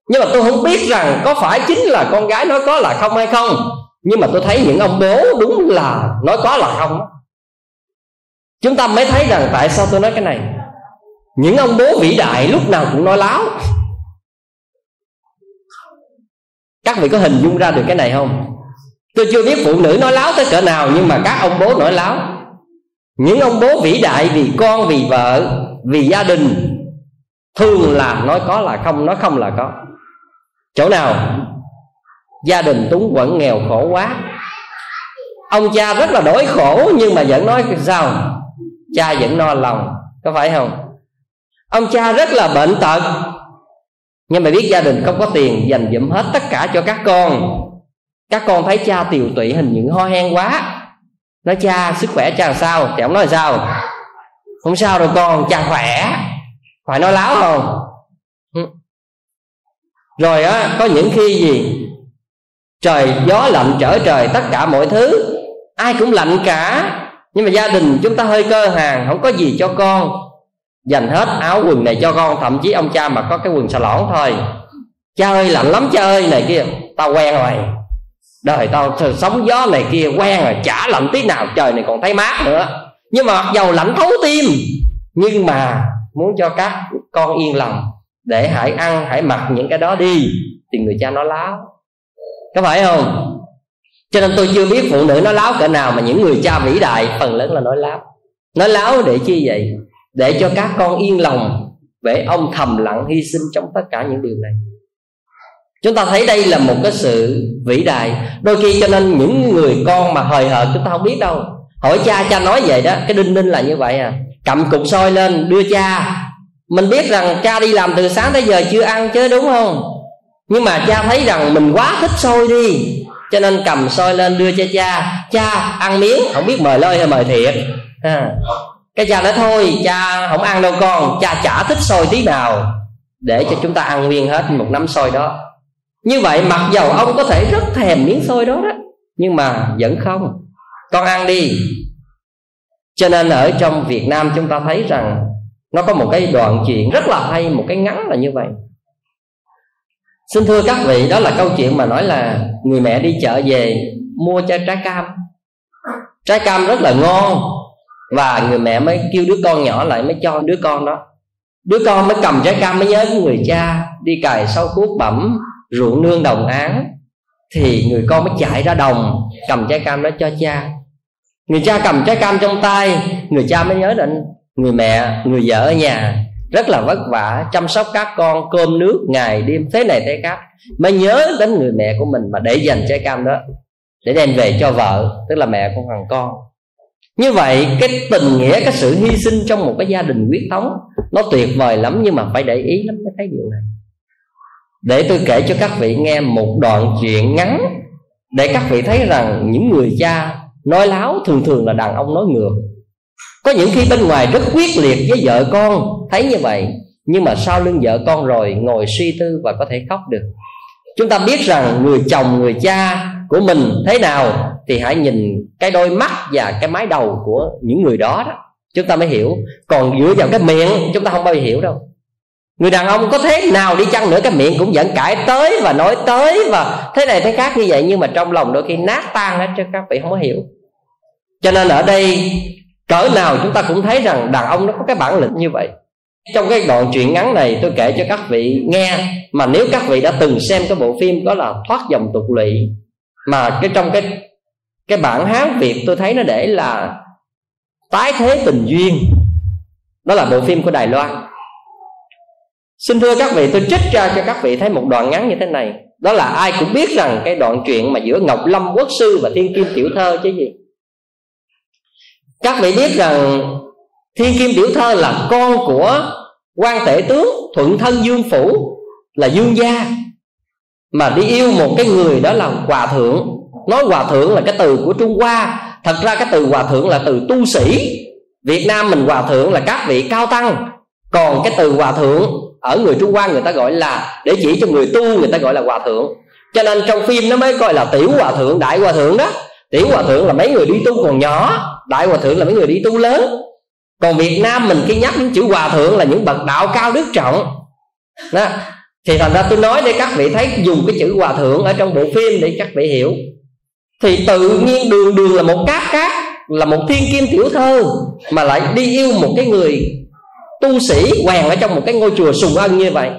Nhưng mà tôi không biết rằng có phải chính là con gái nói có là không hay không. Nhưng mà tôi thấy những ông bố đúng là nói có là không chúng ta mới thấy rằng tại sao tôi nói cái này. Những ông bố vĩ đại lúc nào cũng nói láo. Các vị có hình dung ra được cái này không? Tôi chưa biết phụ nữ nói láo tới cỡ nào, nhưng mà các ông bố nói láo. Những ông bố vĩ đại vì con, vì vợ, vì gia đình, thường là nói có là không, nói không là có. Chỗ nào? Gia đình túng quẫn nghèo khổ quá. Ông cha rất là đói khổ, nhưng mà vẫn nói sao? Cha vẫn no lòng, có phải không? Ông cha rất là bệnh tật nhưng mà biết gia đình không có tiền, dành dụm hết tất cả cho các con. Các con thấy cha tiều tụy hình những ho hen quá. Nói, cha, sức khỏe cha làm sao? Thì ông nói là sao? Không sao đâu con, cha khỏe. Phải nói láo không? Ừ. Rồi á, có những khi gì? Trời, gió lạnh trở trời tất cả mọi thứ. Ai cũng lạnh cả. Nhưng mà gia đình chúng ta hơi cơ hàng, không có gì cho con dành hết áo quần này cho con, thậm chí ông cha mà có cái quần xà lỏn thôi. Cha ơi lạnh lắm cha ơi, này kia. Tao quen rồi. Đời tao sống gió này kia quen rồi, chả lạnh tí nào, trời này còn thấy mát nữa. Nhưng mà mặc dầu lạnh thấu tim, nhưng mà muốn cho các con yên lòng, để hãy ăn, hãy mặc những cái đó đi, thì người cha nó láo. Có phải không? Cho nên tôi chưa biết phụ nữ nó láo cỡ nào mà những người cha vĩ đại phần lớn là nói láo. Nói láo để chi vậy? Để cho các con yên lòng về ông thầm lặng hy sinh trong tất cả những điều này. Chúng ta thấy đây là một cái sự vĩ đại. Đôi khi cho nên những người con mà hời hợt, chúng ta không biết đâu. Hỏi cha cha nói vậy đó, cái đinh ninh là như vậy à. Cầm cục soi lên, đưa cha. Mình biết rằng cha đi làm từ sáng tới giờ chưa ăn, chứ đúng không? Nhưng mà cha thấy rằng mình quá thích soi đi. Cho nên cầm soi lên, đưa cho cha. Cha, ăn miếng, không biết mời lơi hay mời thiệt à cái cha nói thôi, cha không ăn đâu con. Cha chả thích sôi tí nào. Để cho chúng ta ăn nguyên hết một nắm sôi đó. Như vậy, mặc dầu ông có thể rất thèm miếng sôi đó đó, nhưng mà vẫn không. Con ăn đi. Cho nên ở trong việt nam chúng ta thấy rằng nó có một cái đoạn chuyện rất là hay, một cái ngắn là như vậy. Xin thưa các vị, đó là câu chuyện mà nói là người mẹ đi chợ về mua cho trái cam. Trái cam rất là ngon và người mẹ mới kêu đứa con nhỏ lại mới cho đứa con đó. Đứa con mới cầm trái cam mới nhớ người cha đi cài sau cuốc bẩm ruộng nương đồng án. Thì người con mới chạy ra đồng, cầm trái cam đó cho cha. Người cha cầm trái cam trong tay, người cha mới nhớ đến người mẹ, người vợ ở nhà rất là vất vả, chăm sóc các con, cơm nước, ngày đêm, thế này thế khác, mới nhớ đến người mẹ của mình mà để dành trái cam đó, để đem về cho vợ, tức là mẹ của thằng con như vậy, cái tình nghĩa, cái sự hy sinh trong một cái gia đình quyết thống, nó tuyệt vời lắm, nhưng mà phải để ý lắm mới thấy điều này. Để tôi kể cho các vị nghe một đoạn chuyện ngắn, để các vị thấy rằng những người cha nói láo thường thường là đàn ông nói ngược. Có những khi bên ngoài rất quyết liệt với vợ con, thấy như vậy, nhưng mà sau lưng vợ con rồi ngồi suy tư và có thể khóc được. Chúng ta biết rằng người chồng, người cha của mình thế nào thì hãy nhìn cái đôi mắt và cái mái đầu của những người đó đó. Chúng ta mới hiểu. Còn dựa vào cái miệng, chúng ta không bao giờ hiểu đâu. Người đàn ông có thế nào đi chăng nữa, cái miệng cũng vẫn cãi tới và nói tới và thế này thế khác như vậy, nhưng mà trong lòng đôi khi nát tan hết cho các vị không có hiểu. Cho nên ở đây, cỡ nào chúng ta cũng thấy rằng đàn ông nó có cái bản lĩnh như vậy. Trong cái đoạn truyện ngắn này, tôi kể cho các vị nghe, mà nếu các vị đã từng xem cái bộ phim đó là thoát dòng tục lụy mà cái trong cái cái bản hán việt tôi thấy nó để là tái thế tình duyên. Đó là bộ phim của đài loan. Xin thưa các vị, tôi trích ra cho các vị thấy một đoạn ngắn như thế này. Đó là ai cũng biết rằng cái đoạn chuyện mà giữa ngọc lâm quốc sư và thiên kim tiểu thơ chứ gì. Các vị biết rằng thiên kim tiểu thơ là con của quan tể tướng thuận thân dương phủ, là dương gia, mà đi yêu một cái người đó là hòa thượng nói hòa thượng là cái từ của trung hoa. Thật ra cái từ hòa thượng là từ tu sĩ. Việt nam mình hòa thượng là các vị cao tăng. Còn cái từ hòa thượng ở người trung hoa người ta gọi là, để chỉ cho người tu người ta gọi là hòa thượng. Cho nên trong phim nó mới coi là tiểu hòa thượng, đại hòa thượng đó. Tiểu hòa thượng là mấy người đi tu còn nhỏ, đại hòa thượng là mấy người đi tu lớn. Còn việt nam mình khi nhắc đến chữ hòa thượng là những bậc đạo cao đức trọng. Đó. Thì thành ra tôi nói để các vị thấy dùng cái chữ hòa thượng ở trong bộ phim để các vị hiểu thì tự nhiên đường đường là một cát cát là một thiên kim tiểu thơ mà lại đi yêu một cái người tu sĩ hoàng ở trong một cái ngôi chùa sùng ân như vậy.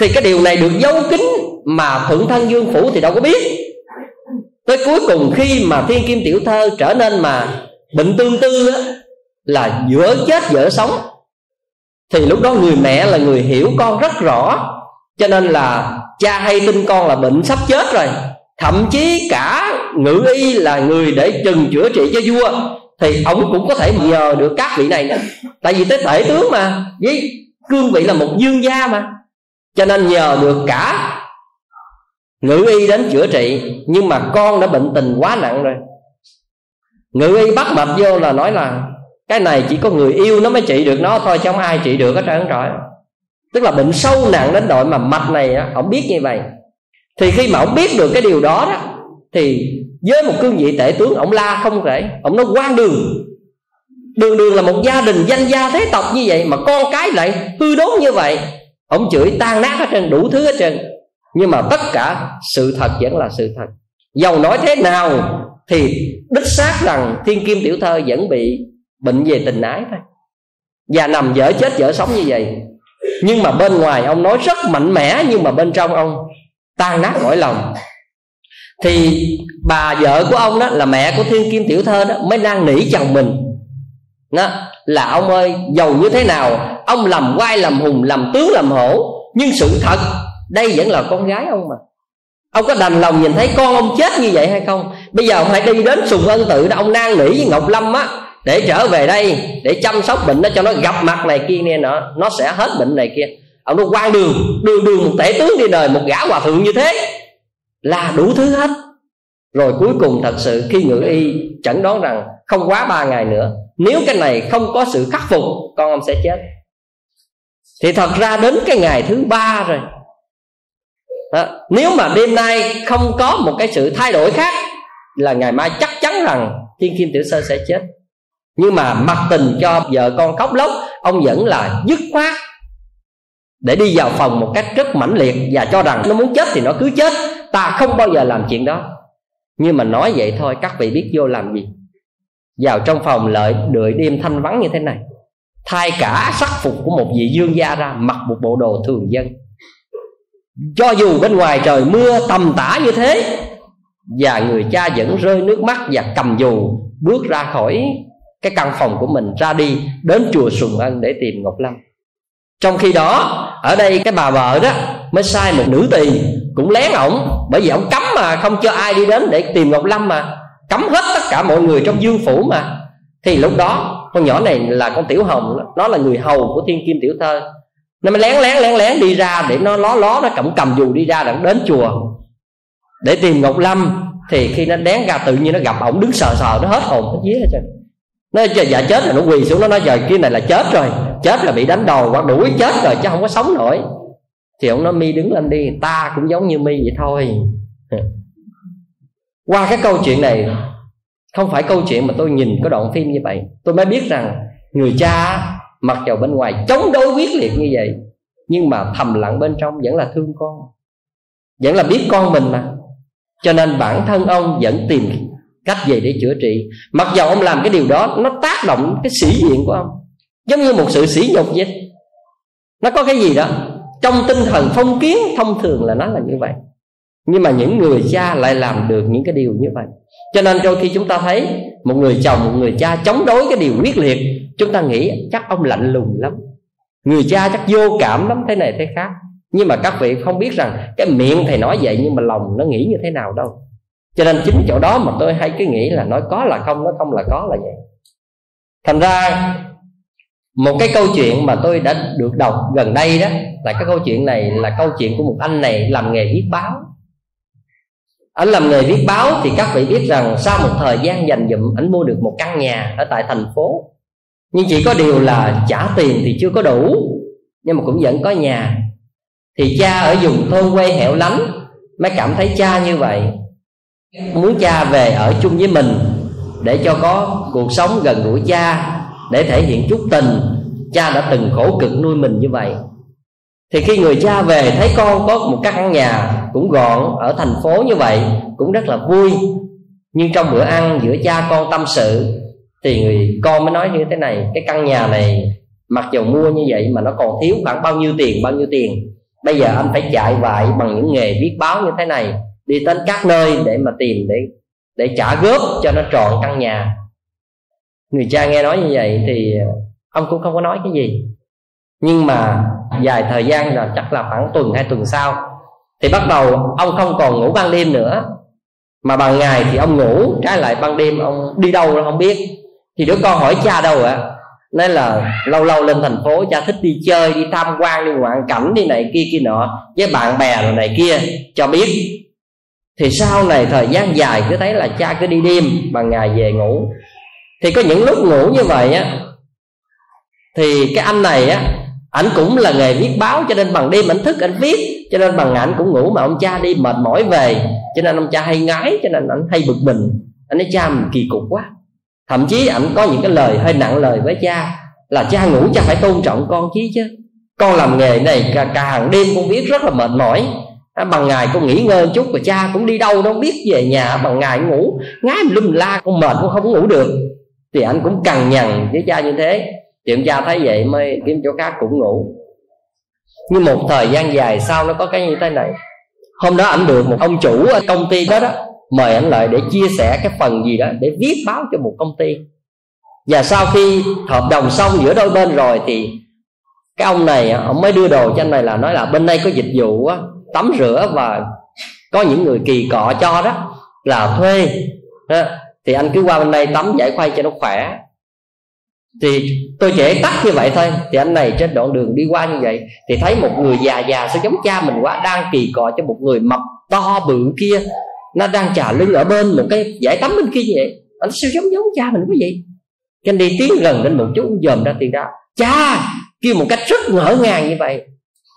Thì cái điều này được giấu kín mà thuận thân dương phủ thì đâu có biết. Tới cuối cùng khi mà thiên kim tiểu thơ trở nên mà bệnh tương tư á, là giữa chết giữa sống. Thì lúc đó người mẹ là người hiểu con rất rõ cho nên là cha hay tin con là bệnh sắp chết rồi thậm chí cả ngự y là người để chừng chữa trị cho vua, thì ông cũng có thể nhờ được các vị này nữa. Tại vì tới tể tướng mà, với cương vị là một dương gia mà. Cho nên nhờ được cả ngự y đến chữa trị, nhưng mà con đã bệnh tình quá nặng rồi. Ngự y bắt mạch vô là nói là, cái này chỉ có người yêu nó mới trị được nó thôi, chứ không ai trị được hết trơn rồi. Tức là bệnh sâu nặng đến đội mà mạch này á, ông biết như vậy thì khi mà ông biết được cái điều đó đó, thì với một cương vị tể tướng, ông la không thể ông nói quan đường. Đường đường là một gia đình danh gia thế tộc như vậy mà con cái lại hư đốn như vậy. Ông chửi tan nát hết trơn, đủ thứ hết trơn. Nhưng mà tất cả sự thật vẫn là sự thật. Dầu nói thế nào thì đích xác rằng thiên kim tiểu thơ vẫn bị bệnh về tình ái thôi. Và nằm dở chết dở sống như vậy. Nhưng mà bên ngoài ông nói rất mạnh mẽ, nhưng mà bên trong ông tan nát cõi lòng. Thì bà vợ của ông đó là mẹ của thiên kim tiểu thơ đó mới năn nỉ chồng mình. Đó, là ông ơi, giàu như thế nào? Ông làm quai làm hùng, làm tướng, làm hổ, nhưng sự thật, đây vẫn là con gái ông mà. Ông có đành lòng nhìn thấy con ông chết như vậy hay không? Bây giờ ông hãy đi đến sùng ân tự đó, ông năn nỉ với ngọc lâm á, để trở về đây, để chăm sóc bệnh nó cho nó gặp mặt này kia nè nó nó sẽ hết bệnh này kia ông nó quan đường đường đường, một tể tướng đi đời, một gã hòa thượng như thế là đủ thứ hết. Rồi cuối cùng thật sự khi ngự y chẩn đoán rằng không quá ba ngày nữa, nếu cái này không có sự khắc phục, con ông sẽ chết. Thì thật ra đến cái ngày thứ ba rồi. Đó. nếu mà đêm nay không có một cái sự thay đổi khác, là ngày mai chắc chắn rằng thiên kim tiểu sơ sẽ chết. Nhưng mà mặc tình cho vợ con khóc lóc, ông vẫn là dứt khoát để đi vào phòng một cách rất mãnh liệt và cho rằng nó muốn chết thì nó cứ chết. Ta không bao giờ làm chuyện đó. Nhưng mà nói vậy thôi, các vị biết vô làm gì? Vào trong phòng lợi đợi đêm thanh vắng như thế này. Thay cả sắc phục của một vị dương gia ra, mặc một bộ đồ thường dân. Cho dù bên ngoài trời mưa tầm tã như thế, và người cha vẫn rơi nước mắt và cầm dù bước ra khỏi cái căn phòng của mình ra đi đến chùa sùng ân để tìm ngọc lâm. Trong khi đó ở đây cái bà vợ đó mới sai một nữ tỳ, cũng lén ổng, bởi vì ổng cấm mà, không cho ai đi đến để tìm ngọc lâm mà. Cấm hết tất cả mọi người trong dương phủ mà. Thì lúc đó, con nhỏ này là con tiểu hồng, nó là người hầu của thiên kim tiểu thơ. Nó mới lén lén lén lén đi ra để nó ló ló, nó cầm cầm dù đi ra để đến chùa. Để tìm ngọc lâm, thì khi nó đén ra, tự nhiên nó gặp ổng đứng sờ sờ, nó hết hồn hết vía hết trơn. Nó giờ dạ chết rồi, nó quỳ xuống, nó nói, trời kia này là chết rồi chết là bị đánh đầu hoặc đuổi chết rồi chứ không có sống nổi. Thì ông nói, mi đứng lên đi, ta cũng giống như mi vậy thôi. Qua cái câu chuyện này, không phải câu chuyện mà tôi nhìn cái đoạn phim như vậy. Tôi mới biết rằng người cha mặc dầu bên ngoài chống đối quyết liệt như vậy, nhưng mà thầm lặng bên trong vẫn là thương con, vẫn là biết con mình mà. Cho nên bản thân ông vẫn tìm cách gì để chữa trị. Mặc dầu ông làm cái điều đó, nó tác động cái sĩ diện của ông giống như một sự sỉ nhục vậy. Nó có cái gì đó. Trong tinh thần phong kiến, thông thường là nó là như vậy. Nhưng mà những người cha lại làm được những cái điều như vậy. Cho nên đôi khi chúng ta thấy một người chồng, một người cha chống đối cái điều quyết liệt, chúng ta nghĩ chắc ông lạnh lùng lắm. Người cha chắc vô cảm lắm, thế này thế khác. Nhưng mà các vị không biết rằng cái miệng thầy nói vậy nhưng mà lòng nó nghĩ như thế nào đâu. Cho nên chính chỗ đó mà tôi hay cứ nghĩ là nói có là không, nói không là có là vậy. Thành ra một cái câu chuyện mà tôi đã được đọc gần đây đó là cái câu chuyện này là câu chuyện của một anh này làm nghề viết báo. Anh làm nghề viết báo thì các vị biết rằng sau một thời gian dành dụm, anh mua được một căn nhà ở tại thành phố. Nhưng chỉ có điều là trả tiền thì chưa có đủ, nhưng mà cũng vẫn có nhà. Thì cha ở vùng thôn quê hẻo lánh mới cảm thấy cha như vậy. Muốn cha về ở chung với mình để cho có cuộc sống gần gũi cha để thể hiện chút tình, cha đã từng khổ cực nuôi mình như vậy. Thì khi người cha về thấy con có một căn nhà cũng gọn ở thành phố như vậy cũng rất là vui. Nhưng trong bữa ăn giữa cha con tâm sự thì người con mới nói như thế này, cái căn nhà này mặc dù mua như vậy mà nó còn thiếu khoảng bao nhiêu tiền, bao nhiêu tiền. Bây giờ anh phải chạy vại bằng những nghề viết báo như thế này, đi đến các nơi để mà tìm, để để trả góp cho nó trọn căn nhà người cha nghe nói như vậy thì ờ, ông cũng không có nói cái gì. Nhưng mà dài thời gian là chắc là khoảng tuần hai tuần sau thì bắt đầu ông không còn ngủ ban đêm nữa. Mà ban ngày thì ông ngủ, trái lại ban đêm ông đi đâu không biết. Thì đứa con hỏi cha đâu ạ? À? nên là lâu lâu lên thành phố cha thích đi chơi, đi tham quan, đi ngoạn cảnh, đi này kia kia nọ, với bạn bè rồi này kia, cho biết. Thì sau này thời gian dài cứ thấy là cha cứ đi đêm bằng ngày về ngủ thì có những lúc ngủ như vậy á thì cái anh này á ảnh cũng là nghề viết báo cho nên bằng đêm ảnh thức ảnh viết. Cho nên bằng ảnh cũng ngủ mà ông cha đi mệt mỏi về. Cho nên ông cha hay ngái cho nên ảnh hay bực mình. Anh nói cha mình kỳ cục quá. Thậm chí ảnh có những cái lời hơi nặng lời với cha là cha ngủ cha phải tôn trọng con chứ chứ. Con làm nghề này cả, cả hàng đêm con viết rất là mệt mỏi. À, bằng ngày con nghỉ ngơi chút và cha cũng đi đâu đâu biết về nhà. Bằng ngày ngủ ngái lum la con mệt con không ngủ được thì anh cũng cằn nhằn với cha như thế. Thì ông cha thấy vậy mới kiếm chỗ khác cũng ngủ. Nhưng một thời gian dài sau nó có cái như thế này. Hôm đó ảnh được một ông chủ ở công ty đó đó mời ảnh lại để chia sẻ cái phần gì đó để viết báo cho một công ty. Và sau khi hợp đồng xong giữa đôi bên rồi thì cái ông này ông mới đưa đồ cho anh này là nói là bên đây có dịch vụ á, tắm rửa và có những người kỳ cọ cho đó là thuê thì anh cứ qua bên đây tắm giải khoai cho nó khỏe. Thì tôi chỉ tắt như vậy thôi. Thì anh này trên đoạn đường đi qua như vậy, thì thấy một người già già sao giống cha mình quá, đang kỳ cọ cho một người mập to bự kia. Nó đang trà lưng ở bên một cái giải tắm bên kia như vậy. Anh sao giống giống cha mình quá vậy? Cái anh đi tiến gần đến một chút dòm ra tiền ra. Cha, kêu một cách rất ngỡ ngàng như vậy.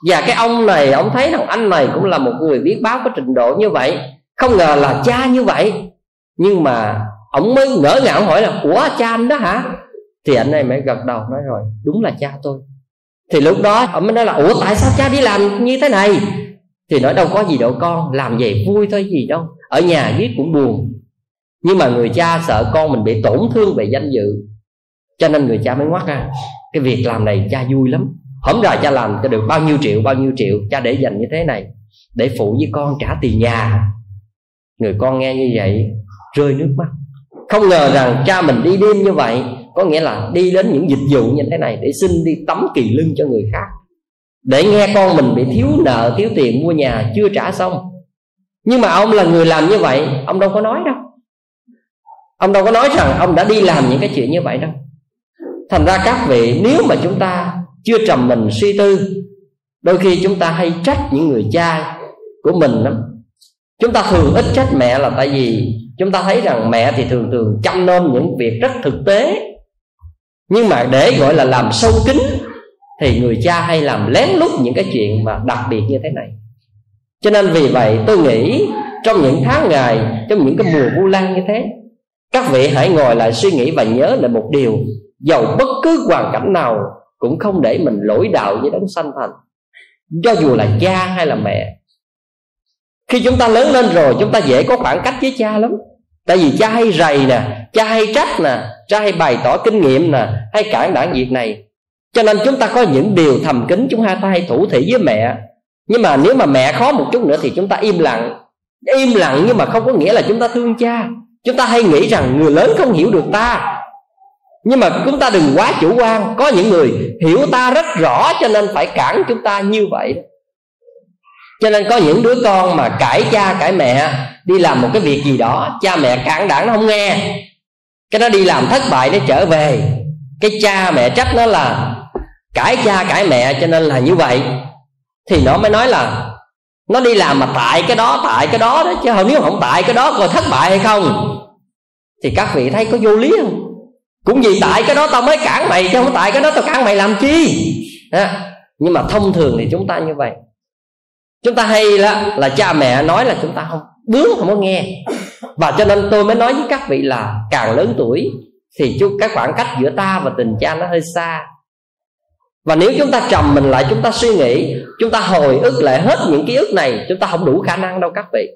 Và cái ông này, ông thấy rằng anh này cũng là một người biết báo có trình độ như vậy. Không ngờ là cha như vậy. Nhưng mà ông mới ngỡ ngàng hỏi là của cha anh đó hả? Thì anh này mới gật đầu, nói rồi, đúng là cha tôi. Thì lúc đó, ông mới nói là, ủa, tại sao cha đi làm như thế này? Thì nói, đâu có gì đâu con, làm vậy vui thôi, gì đâu, ở nhà viết cũng buồn. Nhưng mà người cha sợ con mình bị tổn thương về danh dự, cho nên người cha mới ngoắt ra, cái việc làm này cha vui lắm hổng rồi cha làm cho được bao nhiêu triệu, bao nhiêu triệu, cha để dành như thế này, để phụ với con trả tiền nhà. Người con nghe như vậy, rơi nước mắt không ngờ rằng cha mình đi đêm như vậy, có nghĩa là đi đến những dịch vụ như thế này để xin đi tắm kỳ lưng cho người khác. Để nghe con mình bị thiếu nợ, thiếu tiền mua nhà chưa trả xong. Nhưng mà ông là người làm như vậy, ông đâu có nói đâu. Ông đâu có nói rằng ông đã đi làm những cái chuyện như vậy đâu. Thành ra các vị, nếu mà chúng ta chưa trầm mình suy tư, đôi khi chúng ta hay trách những người cha của mình lắm chúng ta thường ít trách mẹ là tại vì chúng ta thấy rằng mẹ thì thường thường chăm nom những việc rất thực tế. Nhưng mà để gọi là làm sâu kín thì người cha hay làm lén lút những cái chuyện mà đặc biệt như thế này. Cho nên vì vậy tôi nghĩ trong những tháng ngày, trong những cái mùa vu lan như thế, các vị hãy ngồi lại suy nghĩ và nhớ lại một điều. Dầu bất cứ hoàn cảnh nào cũng không để mình lỗi đạo với đấng sanh thành. Cho dù là cha hay là mẹ khi chúng ta lớn lên rồi, chúng ta dễ có khoảng cách với cha lắm. Tại vì cha hay rầy nè, cha hay trách nè, cha hay bày tỏ kinh nghiệm nè, hay cản đảng việc này. Cho nên chúng ta có những điều thầm kín, chúng ta hay thủ thị với mẹ. Nhưng mà nếu mà mẹ khó một chút nữa thì chúng ta im lặng. Im lặng nhưng mà không có nghĩa là chúng ta thương cha. Chúng ta hay nghĩ rằng người lớn không hiểu được ta. Nhưng mà chúng ta đừng quá chủ quan. Có những người hiểu ta rất rõ cho nên phải cản chúng ta như vậy cho nên có những đứa con mà cãi cha cãi mẹ đi làm một cái việc gì đó cha mẹ cản đảng nó không nghe. Cái nó đi làm thất bại nó trở về. Cái cha mẹ trách nó là cãi cha cãi mẹ cho nên là như vậy. Thì nó mới nói là nó đi làm mà tại cái đó tại cái đó đó chứ nếu không tại cái đó coi thất bại hay không? Thì các vị thấy có vô lý không? Cũng vì tại cái đó tao mới cản mày chứ không tại cái đó tao cản mày làm chi? À, nhưng mà thông thường thì chúng ta như vậy chúng ta hay là, là cha mẹ nói là chúng ta không bướng không có nghe. Và cho nên tôi mới nói với các vị là càng lớn tuổi thì chú cái khoảng cách giữa ta và tình cha nó hơi xa. Và nếu chúng ta trầm mình lại chúng ta suy nghĩ chúng ta hồi ức lại hết những ký ức này chúng ta không đủ khả năng đâu các vị.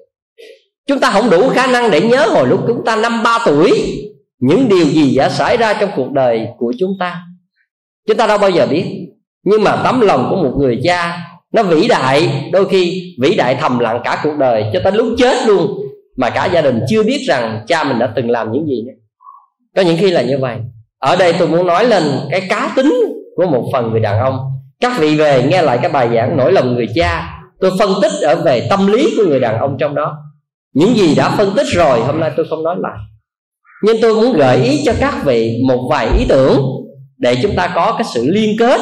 Chúng ta không đủ khả năng để nhớ hồi lúc chúng ta năm ba tuổi những điều gì đã xảy ra trong cuộc đời của chúng ta. Chúng ta đâu bao giờ biết. Nhưng mà tấm lòng của một người cha nó vĩ đại, đôi khi vĩ đại thầm lặng cả cuộc đời cho tới lúc chết luôn mà cả gia đình chưa biết rằng cha mình đã từng làm những gì nữa. Có những khi là như vậy. Ở đây tôi muốn nói lên cái cá tính của một phần người đàn ông. Các vị về nghe lại cái bài giảng nỗi lòng người cha. Tôi phân tích ở về tâm lý của người đàn ông trong đó. Những gì đã phân tích rồi, hôm nay tôi không nói lại. Nhưng tôi muốn gợi ý cho các vị một vài ý tưởng để chúng ta có cái sự liên kết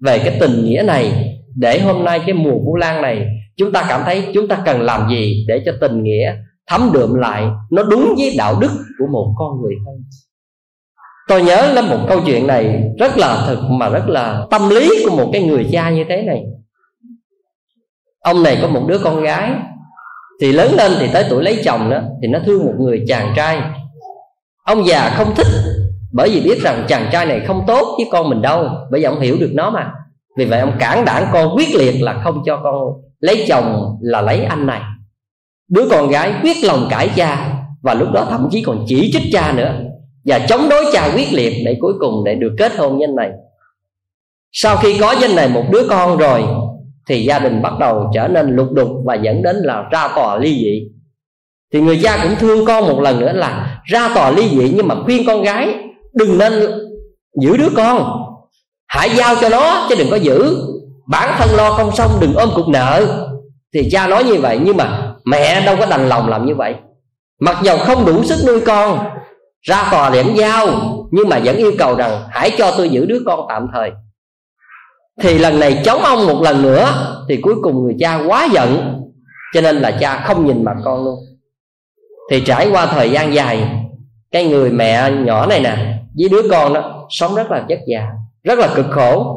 về cái tình nghĩa này để hôm nay cái mùa vũ lan này, chúng ta cảm thấy chúng ta cần làm gì để cho tình nghĩa thấm đượm lại, nó đúng với đạo đức của một con người hơn tôi nhớ lên một câu chuyện này rất là thực mà rất là tâm lý của một cái người cha như thế này. Ông này có một đứa con gái, thì lớn lên thì tới tuổi lấy chồng đó, thì nó thương một người chàng trai. Ông già không thích, bởi vì biết rằng chàng trai này không tốt với con mình đâu, bởi vì ông hiểu được nó mà vì vậy ông cản đảng con quyết liệt là không cho con lấy chồng là lấy anh này. Đứa con gái quyết lòng cãi cha và lúc đó thậm chí còn chỉ trích cha nữa. Và chống đối cha quyết liệt để cuối cùng để được kết hôn với anh này. Sau khi có danh này một đứa con rồi, thì gia đình bắt đầu trở nên lục đục và dẫn đến là ra tòa ly dị. Thì người cha cũng thương con một lần nữa là ra tòa ly dị nhưng mà khuyên con gái đừng nên giữ đứa con hãy giao cho nó, chứ đừng có giữ. Bản thân lo không xong, đừng ôm cục nợ. Thì cha nói như vậy, nhưng mà mẹ đâu có đành lòng làm như vậy. Mặc dầu không đủ sức nuôi con, ra tòa liễm giao, nhưng mà vẫn yêu cầu rằng hãy cho tôi giữ đứa con tạm thời. Thì lần này chống ông một lần nữa, thì cuối cùng người cha quá giận, cho nên là cha không nhìn mặt con luôn. Thì trải qua thời gian dài, cái người mẹ nhỏ này nè, với đứa con đó, sống rất là vất vả rất là cực khổ.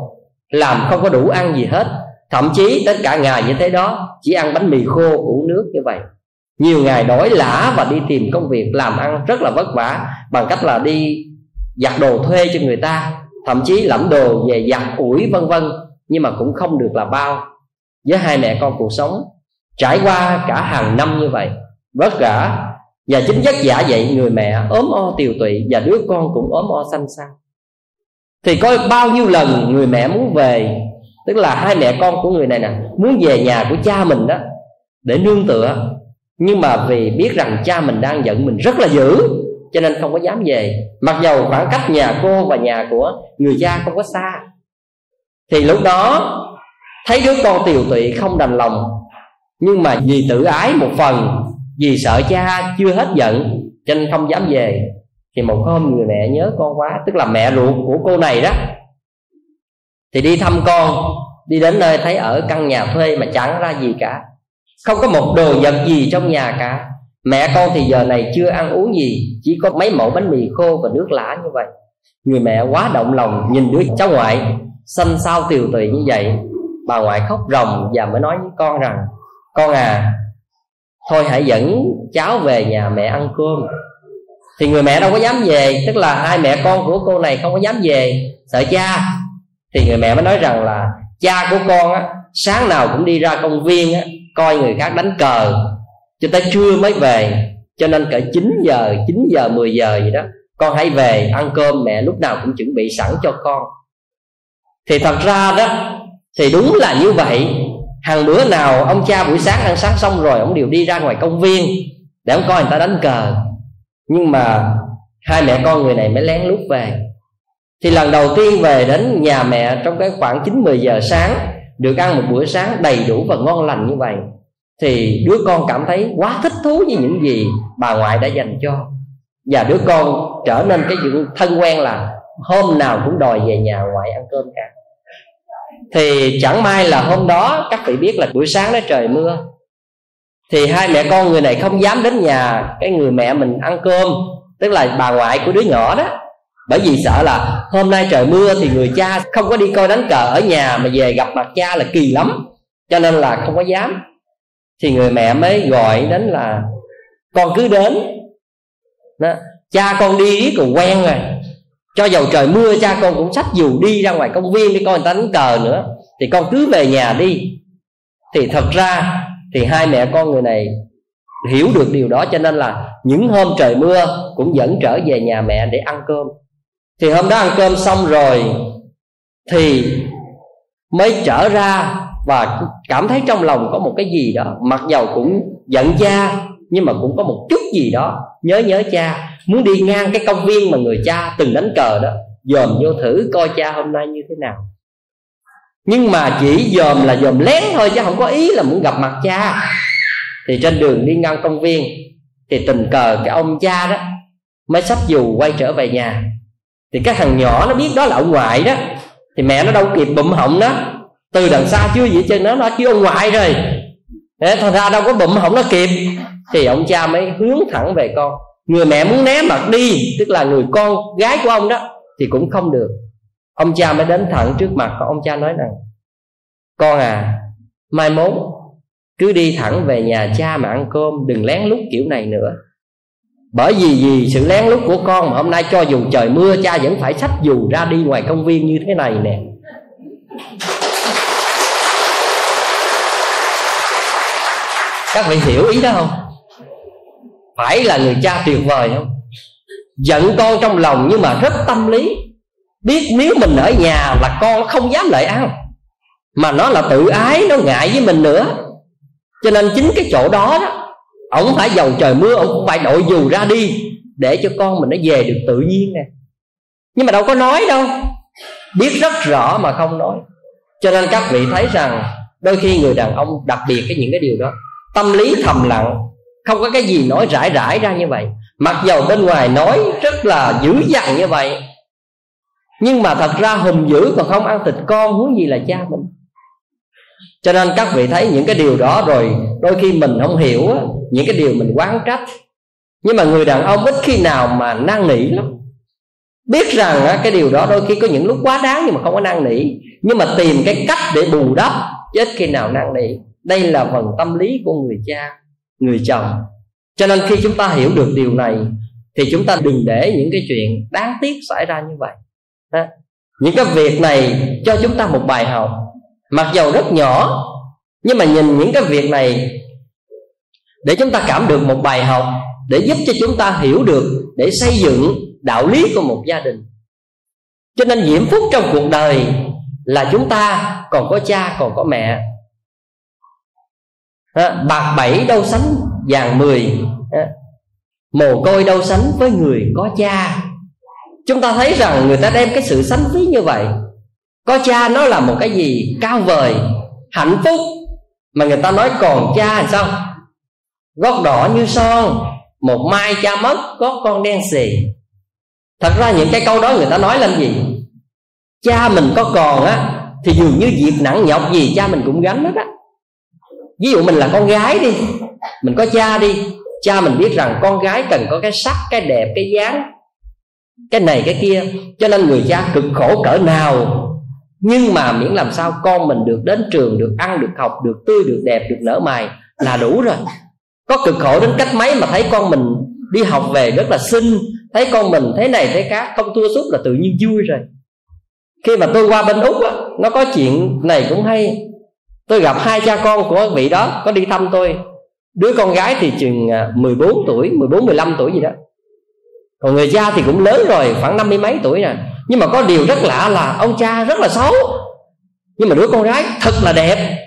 Làm không có đủ ăn gì hết. Thậm chí tất cả ngày như thế đó, chỉ ăn bánh mì khô uống nước như vậy. Nhiều ngày đói lả và đi tìm công việc làm ăn rất là vất vả bằng cách là đi giặt đồ thuê cho người ta, thậm chí lẫm đồ về giặt, ủi, vân vân, nhưng mà cũng không được là bao. Với hai mẹ con cuộc sống, trải qua cả hàng năm như vậy, vất vả và chính giấc giả vậy người mẹ ốm o tiều tụy và đứa con cũng ốm o xanh xao thì có bao nhiêu lần người mẹ muốn về, tức là hai mẹ con của người này nè, muốn về nhà của cha mình đó, để nương tựa. Nhưng mà vì biết rằng cha mình đang giận mình rất là dữ, cho nên không có dám về. Mặc dầu khoảng cách nhà cô và nhà của người cha không có xa. Thì lúc đó, thấy đứa con tiều tụy không đành lòng. Nhưng mà vì tự ái một phần, vì sợ cha chưa hết giận, cho nên không dám về thì một hôm người mẹ nhớ con quá, tức là mẹ ruột của cô này đó, thì đi thăm con, đi đến nơi thấy ở căn nhà thuê mà chẳng ra gì cả. Không có một đồ vật gì trong nhà cả. Mẹ con thì giờ này chưa ăn uống gì, chỉ có mấy mẫu bánh mì khô và nước lã như vậy. Người mẹ quá động lòng nhìn đứa cháu ngoại, xanh xao tiều tụy như vậy. Bà ngoại khóc ròng và mới nói với con rằng, con à thôi hãy dẫn cháu về nhà mẹ ăn cơm thì người mẹ đâu có dám về, tức là hai mẹ con của cô này không có dám về, sợ cha. Thì người mẹ mới nói rằng là cha của con á, sáng nào cũng đi ra công viên á, coi người khác đánh cờ, cho tới trưa mới về. Cho nên cỡ 9 giờ 9 giờ 10 giờ gì đó, con hãy về ăn cơm mẹ lúc nào cũng chuẩn bị sẵn cho con. Thì thật ra đó, thì đúng là như vậy. Hàng bữa nào ông cha buổi sáng ăn sáng xong rồi, ông đều đi ra ngoài công viên để ông coi người ta đánh cờ nhưng mà hai mẹ con người này mới lén lút về. Thì lần đầu tiên về đến nhà mẹ trong cái khoảng chín, mười giờ sáng, được ăn một bữa sáng đầy đủ và ngon lành như vậy, thì đứa con cảm thấy quá thích thú với những gì bà ngoại đã dành cho. Và đứa con trở nên cái sự thân quen là hôm nào cũng đòi về nhà ngoại ăn cơm cả. Thì chẳng may là hôm đó, các vị biết là buổi sáng đó trời mưa thì hai mẹ con người này không dám đến nhà cái người mẹ mình ăn cơm, tức là bà ngoại của đứa nhỏ đó. Bởi vì sợ là hôm nay trời mưa thì người cha không có đi coi đánh cờ ở nhà mà về gặp mặt cha là kỳ lắm, cho nên là không có dám. Thì người mẹ mới gọi đến là, con cứ đến. Đó. cha con đi riết còn quen rồi. Cho dầu trời mưa, cha con cũng sách dù đi ra ngoài công viên đi coi người ta đánh cờ nữa. Thì con cứ về nhà đi. Thì thật ra thì hai mẹ con người này hiểu được điều đó cho nên là những hôm trời mưa cũng dẫn trở về nhà mẹ để ăn cơm. Thì hôm đó ăn cơm xong rồi thì mới trở ra và cảm thấy trong lòng có một cái gì đó. Mặc dầu cũng giận cha, nhưng mà cũng có một chút gì đó nhớ nhớ cha. Muốn đi ngang cái công viên mà người cha từng đánh cờ đó, dòm vô thử coi cha hôm nay như thế nào nhưng mà chỉ dòm là dòm lén thôi chứ không có ý là muốn gặp mặt cha. Thì trên đường đi ngang công viên, thì tình cờ cái ông cha đó mới sắp dù quay trở về nhà. Thì cái thằng nhỏ nó biết đó là ông ngoại đó, thì mẹ nó đâu kịp bụm họng đó từ đằng xa chưa gì chân nó nó chứ ông ngoại rồi. Thế thằng ra đâu có bụm họng nó kịp. Thì ông cha mới hướng thẳng về con. Người mẹ muốn né mặt đi, tức là người con gái của ông đó, thì cũng không được ông cha mới đến thẳng trước mặt ông cha nói rằng, con à mai mốt cứ đi thẳng về nhà cha mà ăn cơm, đừng lén lút kiểu này nữa. Bởi vì vì sự lén lút của con mà hôm nay cho dù trời mưa, cha vẫn phải xách dù ra đi ngoài công viên như thế này nè. Các vị hiểu ý đó không? Phải là người cha tuyệt vời không? Giận con trong lòng nhưng mà rất tâm lý biết nếu mình ở nhà là con không dám lại ăn, mà nó là tự ái, nó ngại với mình nữa. Cho nên chính cái chỗ đó đó, ổng phải dầu trời mưa, ổng cũng phải đội dù ra đi để cho con mình nó về được tự nhiên nè. Nhưng mà đâu có nói đâu, biết rất rõ mà không nói. Cho nên các vị thấy rằng, đôi khi người đàn ông đặc biệt cái những cái điều đó, tâm lý thầm lặng, không có cái gì nói rải rải ra như vậy. Mặc dầu bên ngoài nói rất là dữ dằn như vậy nhưng mà thật ra hùng dữ còn không ăn thịt con, huống gì là cha mình. Cho nên các vị thấy những cái điều đó rồi, đôi khi mình không hiểu những cái điều mình quán trách. Nhưng mà người đàn ông ít khi nào mà năn nỉ lắm. Biết rằng cái điều đó đôi khi có những lúc quá đáng nhưng mà không có năn nỉ. Nhưng mà tìm cái cách để bù đắp, chứ ít khi nào năn nỉ. Đây là phần tâm lý của người cha, người chồng. Cho nên khi chúng ta hiểu được điều này, thì chúng ta đừng để những cái chuyện đáng tiếc xảy ra như vậy những cái việc này cho chúng ta một bài học. Mặc dầu rất nhỏ, nhưng mà nhìn những cái việc này để chúng ta cảm được một bài học, để giúp cho chúng ta hiểu được, để xây dựng đạo lý của một gia đình. Cho nên diễm phúc trong cuộc đời là chúng ta còn có cha, còn có mẹ. Bạc bảy đâu sánh vàng mười. Mồ côi đâu sánh với người có cha chúng ta thấy rằng người ta đem cái sự sánh ví như vậy. Có cha nó là một cái gì cao vời, hạnh phúc, mà người ta nói còn cha thì sao? Gót đỏ như son, một mai cha mất có con đen xì. Thật ra những cái câu đó người ta nói làm gì? Cha mình có còn á, thì dường như việc nặng nhọc gì cha mình cũng gánh hết á. Ví dụ mình là con gái đi, mình có cha đi, cha mình biết rằng con gái cần có cái sắc, cái đẹp, cái dáng cái này, cái kia. Cho nên người cha cực khổ cỡ nào. Nhưng mà miễn làm sao con mình được đến trường, được ăn, được học, được tươi, được đẹp, được nở mày là đủ rồi. Có cực khổ đến cách mấy mà thấy con mình đi học về rất là xinh, thấy con mình thế này thế khác, không thua suốt là tự nhiên vui rồi. Khi mà tôi qua bên úc á, nó có chuyện này cũng hay. Tôi gặp hai cha con của vị đó, có đi thăm tôi. Đứa con gái thì chừng à, 14 tuổi 14 15 tuổi gì đó còn người cha thì cũng lớn rồi, khoảng năm mươi mấy tuổi nè. Nhưng mà có điều rất lạ là ông cha rất là xấu. Nhưng mà đứa con gái thật là đẹp.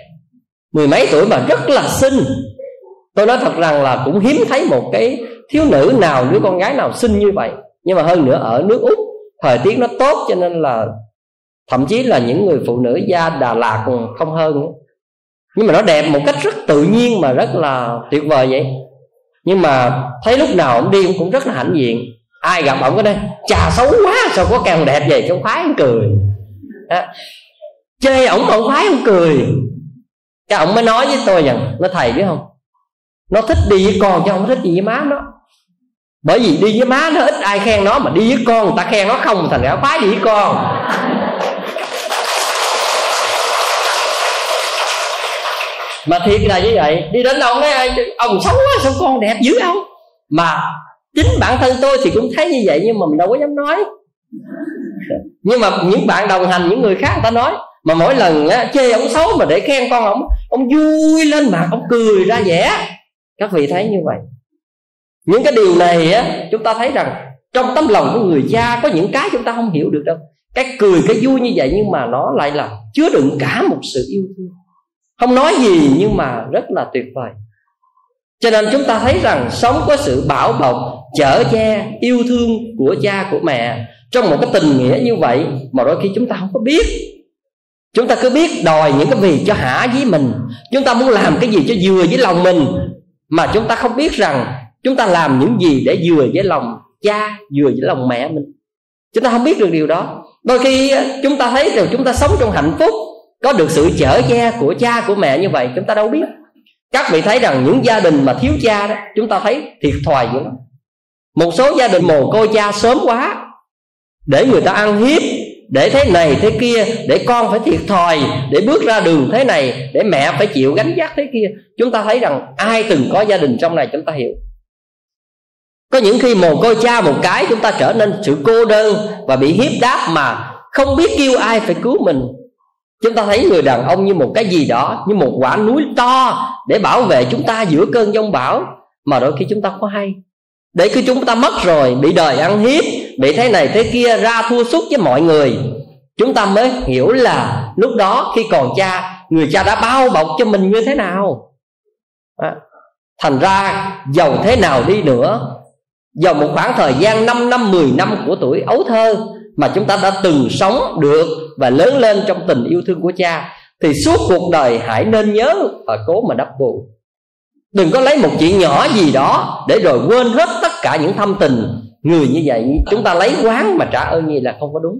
Mười mấy tuổi mà rất là xinh. Tôi nói thật rằng là cũng hiếm thấy một cái thiếu nữ nào, đứa con gái nào xinh như vậy. Nhưng mà hơn nữa ở nước úc, thời tiết nó tốt cho nên là thậm chí là những người phụ nữ da đà lạt còn không hơn nhưng mà nó đẹp một cách rất tự nhiên mà rất là tuyệt vời vậy. Nhưng mà thấy lúc nào ông đi cũng rất là hãnh diện ai gặp ông cái đây chà, xấu quá, sao có càng đẹp vậy? Cho khoái ông cười. Đó. chê ổng còn khoái ông cười. Cái ông mới nói với tôi rằng nó thầy biết không? Nó thích đi với con chứ không thích đi với má nó. Bởi vì đi với má nó, ít ai khen nó, mà đi với con người ta khen nó không, thành ra khoái đi với con. Mà thiệt là như vậy, đi đến đâu nói ông xấu quá, sao con đẹp dữ không mà chính bản thân tôi thì cũng thấy như vậy nhưng mà mình đâu có dám nói. Nhưng mà những bạn đồng hành những người khác người ta nói mà mỗi lần á, chê ông xấu mà để khen con ông ông vui lên mặt ông cười ra vẻ. Các vị thấy như vậy. Những cái điều này á chúng ta thấy rằng trong tấm lòng của người cha có những cái chúng ta không hiểu được đâu. Cái cười cái vui như vậy nhưng mà nó lại là chứa đựng cả một sự yêu thương. Không nói gì nhưng mà rất là tuyệt vời cho nên chúng ta thấy rằng sống có sự bảo bọc, chở che, yêu thương của cha, của mẹ. Trong một cái tình nghĩa như vậy mà đôi khi chúng ta không có biết. Chúng ta cứ biết đòi những cái gì cho hả với mình. Chúng ta muốn làm cái gì cho vừa với lòng mình. Mà chúng ta không biết rằng chúng ta làm những gì để vừa với lòng cha, vừa với lòng mẹ mình. Chúng ta không biết được điều đó. Đôi khi chúng ta thấy rằng chúng ta sống trong hạnh phúc, có được sự chở che của cha, của mẹ như vậy, chúng ta đâu biết các vị thấy rằng những gia đình mà thiếu cha đó, chúng ta thấy thiệt thòi dữ lắm. Một số gia đình mồ côi cha sớm quá, để người ta ăn hiếp, để thế này thế kia, để con phải thiệt thòi, để bước ra đường thế này, để mẹ phải chịu gánh vác thế kia. Chúng ta thấy rằng ai từng có gia đình trong này chúng ta hiểu. Có những khi mồ côi cha một cái, chúng ta trở nên sự cô đơn và bị hiếp đáp mà không biết kêu ai phải cứu mình chúng ta thấy người đàn ông như một cái gì đó như một quả núi to để bảo vệ chúng ta giữa cơn giông bão. Mà đôi khi chúng ta có hay. Để khi chúng ta mất rồi bị đời ăn hiếp bị thế này thế kia ra thua sút với mọi người chúng ta mới hiểu là lúc đó khi còn cha người cha đã bao bọc cho mình như thế nào. À, thành ra giàu thế nào đi nữa. Giàu một khoảng thời gian 5 năm 10 năm của tuổi ấu thơ mà chúng ta đã từng sống được và lớn lên trong tình yêu thương của cha thì suốt cuộc đời hãy nên nhớ và cố mà đắp bù đừng có lấy một chuyện nhỏ gì đó để rồi quên hết tất cả những thâm tình người như vậy chúng ta lấy quán mà trả ơn như là không có đúng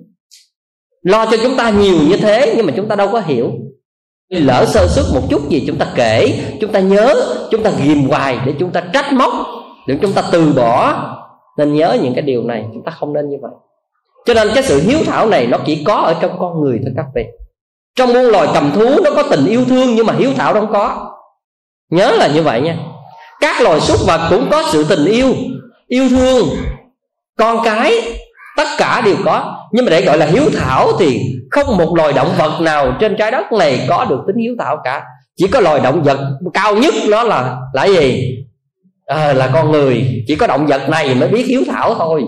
lo cho chúng ta nhiều như thế nhưng mà chúng ta đâu có hiểu lỡ sơ suất một chút gì chúng ta kể chúng ta nhớ chúng ta ghìm hoài để chúng ta trách móc để chúng ta từ bỏ nên nhớ những cái điều này chúng ta không nên như vậy cho nên cái sự hiếu thảo này nó chỉ có ở trong con người thôi các vị. Trong muôn loài cầm thú nó có tình yêu thương nhưng mà hiếu thảo không có. Nhớ là như vậy nha. Các loài súc vật cũng có sự tình yêu yêu thương. Con cái tất cả đều có. Nhưng mà để gọi là hiếu thảo thì không một loài động vật nào trên trái đất này có được tính hiếu thảo cả. Chỉ có loài động vật cao nhất nó là là gì? À, là con người. Chỉ có động vật này mới biết hiếu thảo thôi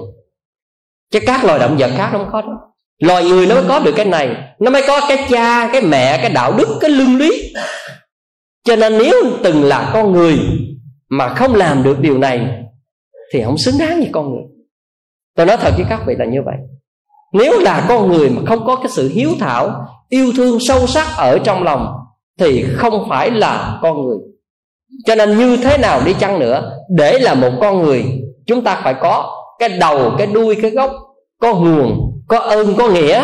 chứ các loài động vật khác nó không có đó. Loài người nó mới có được cái này, nó mới có cái cha, cái mẹ, cái đạo đức, cái lương lý. Cho nên nếu từng là con người mà không làm được điều này, thì không xứng đáng như con người. Tôi nói thật với các vị là như vậy. Nếu là con người mà không có cái sự hiếu thảo, yêu thương sâu sắc ở trong lòng, thì không phải là con người. Cho nên như thế nào đi chăng nữa, để là một con người, chúng ta phải có cái đầu, cái đuôi, cái gốc, có nguồn, có ơn, có nghĩa,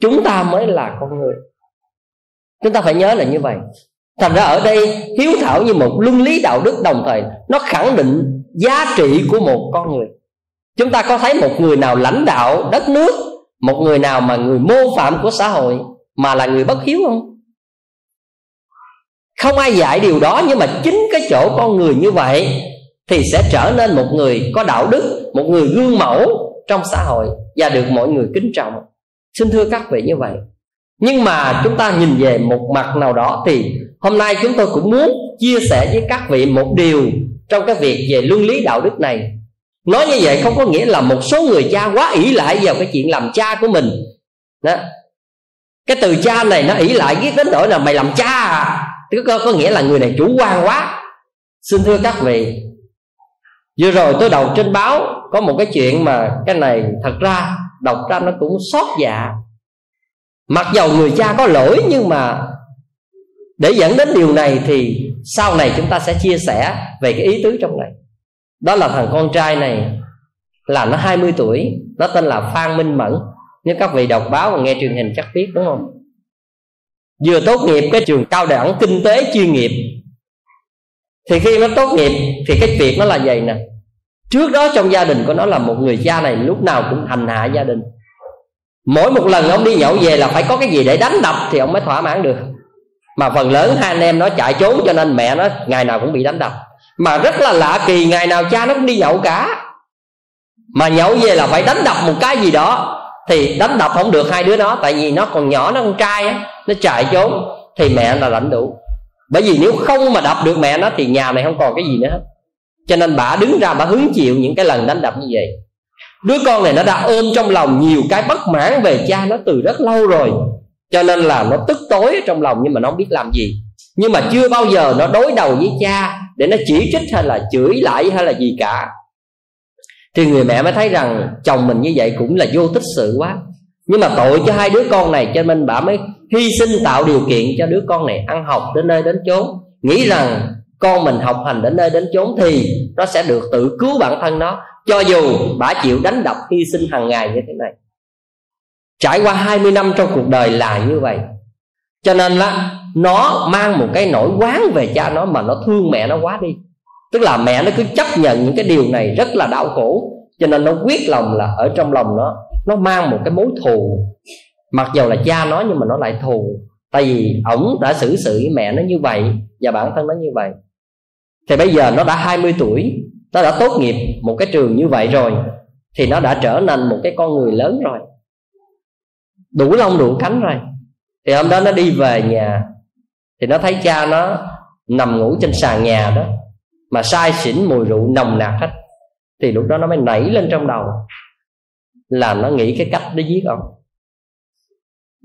chúng ta mới là con người. Chúng ta phải nhớ là như vậy. Thành ra ở đây, hiếu thảo như một luân lý đạo đức đồng thời, nó khẳng định giá trị của một con người. Chúng ta có thấy một người nào lãnh đạo đất nước, một người nào mà người mô phạm của xã hội, mà là người bất hiếu không? Không ai dạy điều đó, nhưng mà chính cái chỗ con người như vậy thì sẽ trở nên một người có đạo đức một người gương mẫu trong xã hội và được mọi người kính trọng. Xin thưa các vị như vậy. Nhưng mà chúng ta nhìn về một mặt nào đó thì hôm nay chúng tôi cũng muốn chia sẻ với các vị một điều trong cái việc về luân lý đạo đức này. Nói như vậy không có nghĩa là một số người cha quá ỷ lại vào cái chuyện làm cha của mình. Đó. Cái từ cha này nó ỷ lại cái đến nỗi là mày làm cha à. Có, có nghĩa là người này chủ quan quá. Xin thưa các vị vừa rồi tôi đọc trên báo, có một cái chuyện mà cái này thật ra, đọc ra nó cũng xót dạ. Mặc dầu người cha có lỗi, nhưng mà để dẫn đến điều này thì sau này chúng ta sẽ chia sẻ về cái ý tứ trong này. Đó là thằng con trai này, là nó 20 tuổi, nó tên là Phan Minh Mẫn. Nếu các vị đọc báo và nghe truyền hình chắc biết, đúng không? Vừa tốt nghiệp cái trường cao đẳng kinh tế chuyên nghiệp thì khi nó tốt nghiệp, thì cái việc nó là vậy nè. Trước đó trong gia đình của nó là một người cha này lúc nào cũng hành hạ gia đình. Mỗi một lần ông đi nhậu về là phải có cái gì để đánh đập thì ông mới thỏa mãn được. Mà phần lớn hai anh em nó chạy trốn cho nên mẹ nó ngày nào cũng bị đánh đập. Mà rất là lạ kỳ, ngày nào cha nó cũng đi nhậu cả. Mà nhậu về là phải đánh đập một cái gì đó, thì đánh đập không được hai đứa nó, tại vì nó còn nhỏ, nó con trai á, nó chạy trốn, thì mẹ là lãnh đủ bởi vì nếu không mà đập được mẹ nó thì nhà này không còn cái gì nữa. Hết cho nên bà đứng ra bà hứng chịu những cái lần đánh đập như vậy. Đứa con này nó đã ôm trong lòng nhiều cái bất mãn về cha nó từ rất lâu rồi. Cho nên là nó tức tối trong lòng nhưng mà nó không biết làm gì. Nhưng mà chưa bao giờ nó đối đầu với cha để nó chỉ trích hay là chửi lại hay là gì cả. Thì người mẹ mới thấy rằng chồng mình như vậy cũng là vô tích sự quá. Nhưng mà tội cho hai đứa con này cho nên bà mới hy sinh tạo điều kiện cho đứa con này ăn học đến nơi đến chốn. Nghĩ rằng con mình học hành đến nơi đến chốn thì nó sẽ được tự cứu bản thân nó, cho dù bà chịu đánh đập hy sinh hàng ngày như thế này. Trải qua 20 năm trong cuộc đời là như vậy. Cho nên là nó mang một cái nỗi quán về cha nó mà nó thương mẹ nó quá đi. Tức là mẹ nó cứ chấp nhận những cái điều này rất là đau khổ. Cho nên nó quyết lòng là ở trong lòng nó nó mang một cái mối thù mặc dầu là cha nó nhưng mà nó lại thù. Tại vì ổng đã xử sự với mẹ nó như vậy và bản thân nó như vậy. Thì bây giờ nó đã 20 tuổi, nó đã tốt nghiệp một cái trường như vậy rồi, thì nó đã trở thành một cái con người lớn rồi. Đủ lông, đủ cánh rồi. Thì hôm đó nó đi về nhà, thì nó thấy cha nó nằm ngủ trên sàn nhà đó, mà sai xỉn, mùi rượu nồng nặc hết. Thì lúc đó nó mới nảy lên trong đầu là nó nghĩ cái cách để giết ông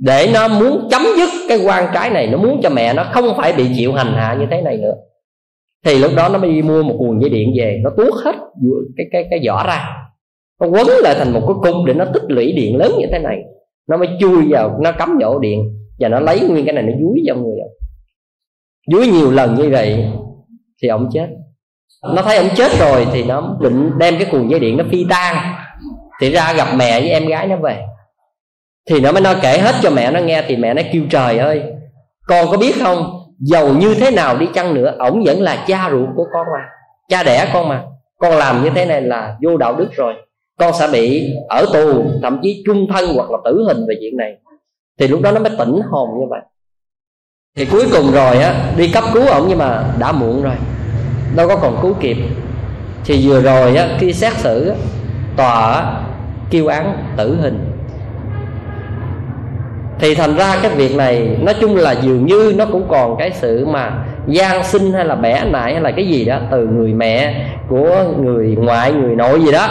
để nó muốn chấm dứt cái quan trái này, nó muốn cho mẹ nó không phải bị chịu hành hạ như thế này nữa. Thì lúc đó nó mới đi mua một cuộn dây điện về, nó tuốt hết cái cái cái vỏ ra. Nó quấn lại thành một cái cục để nó tích lũy điện lớn như thế này. Nó mới chui vào, nó cắm vào điện và nó lấy nguyên cái này, nó dúi vào người ông. Dúi nhiều lần như vậy thì ông chết. Nó thấy ông chết rồi thì nó định đem cái cuồng dây điện nó phi tan thì ra gặp mẹ với em gái nó về thì nó mới nói kể hết cho mẹ nó nghe thì mẹ nó kêu trời ơi con có biết không? Giàu như thế nào đi chăng nữa ổng vẫn là cha ruột của con mà cha đẻ con mà. Con làm như thế này là vô đạo đức rồi. Con sẽ bị ở tù thậm chí chung thân hoặc là tử hình về chuyện này. Thì lúc đó nó mới tỉnh hồn như vậy. Thì cuối cùng rồi á đi cấp cứu ổng nhưng mà đã muộn rồi. Đâu có còn cứu kịp. Thì vừa rồi á khi xét xử á, tòa á, kêu án tử hình thì thành ra cái việc này, nói chung là dường như nó cũng còn cái sự mà gian sinh hay là bẻ nại hay là cái gì đó từ người mẹ, của người ngoại, người nội gì đó,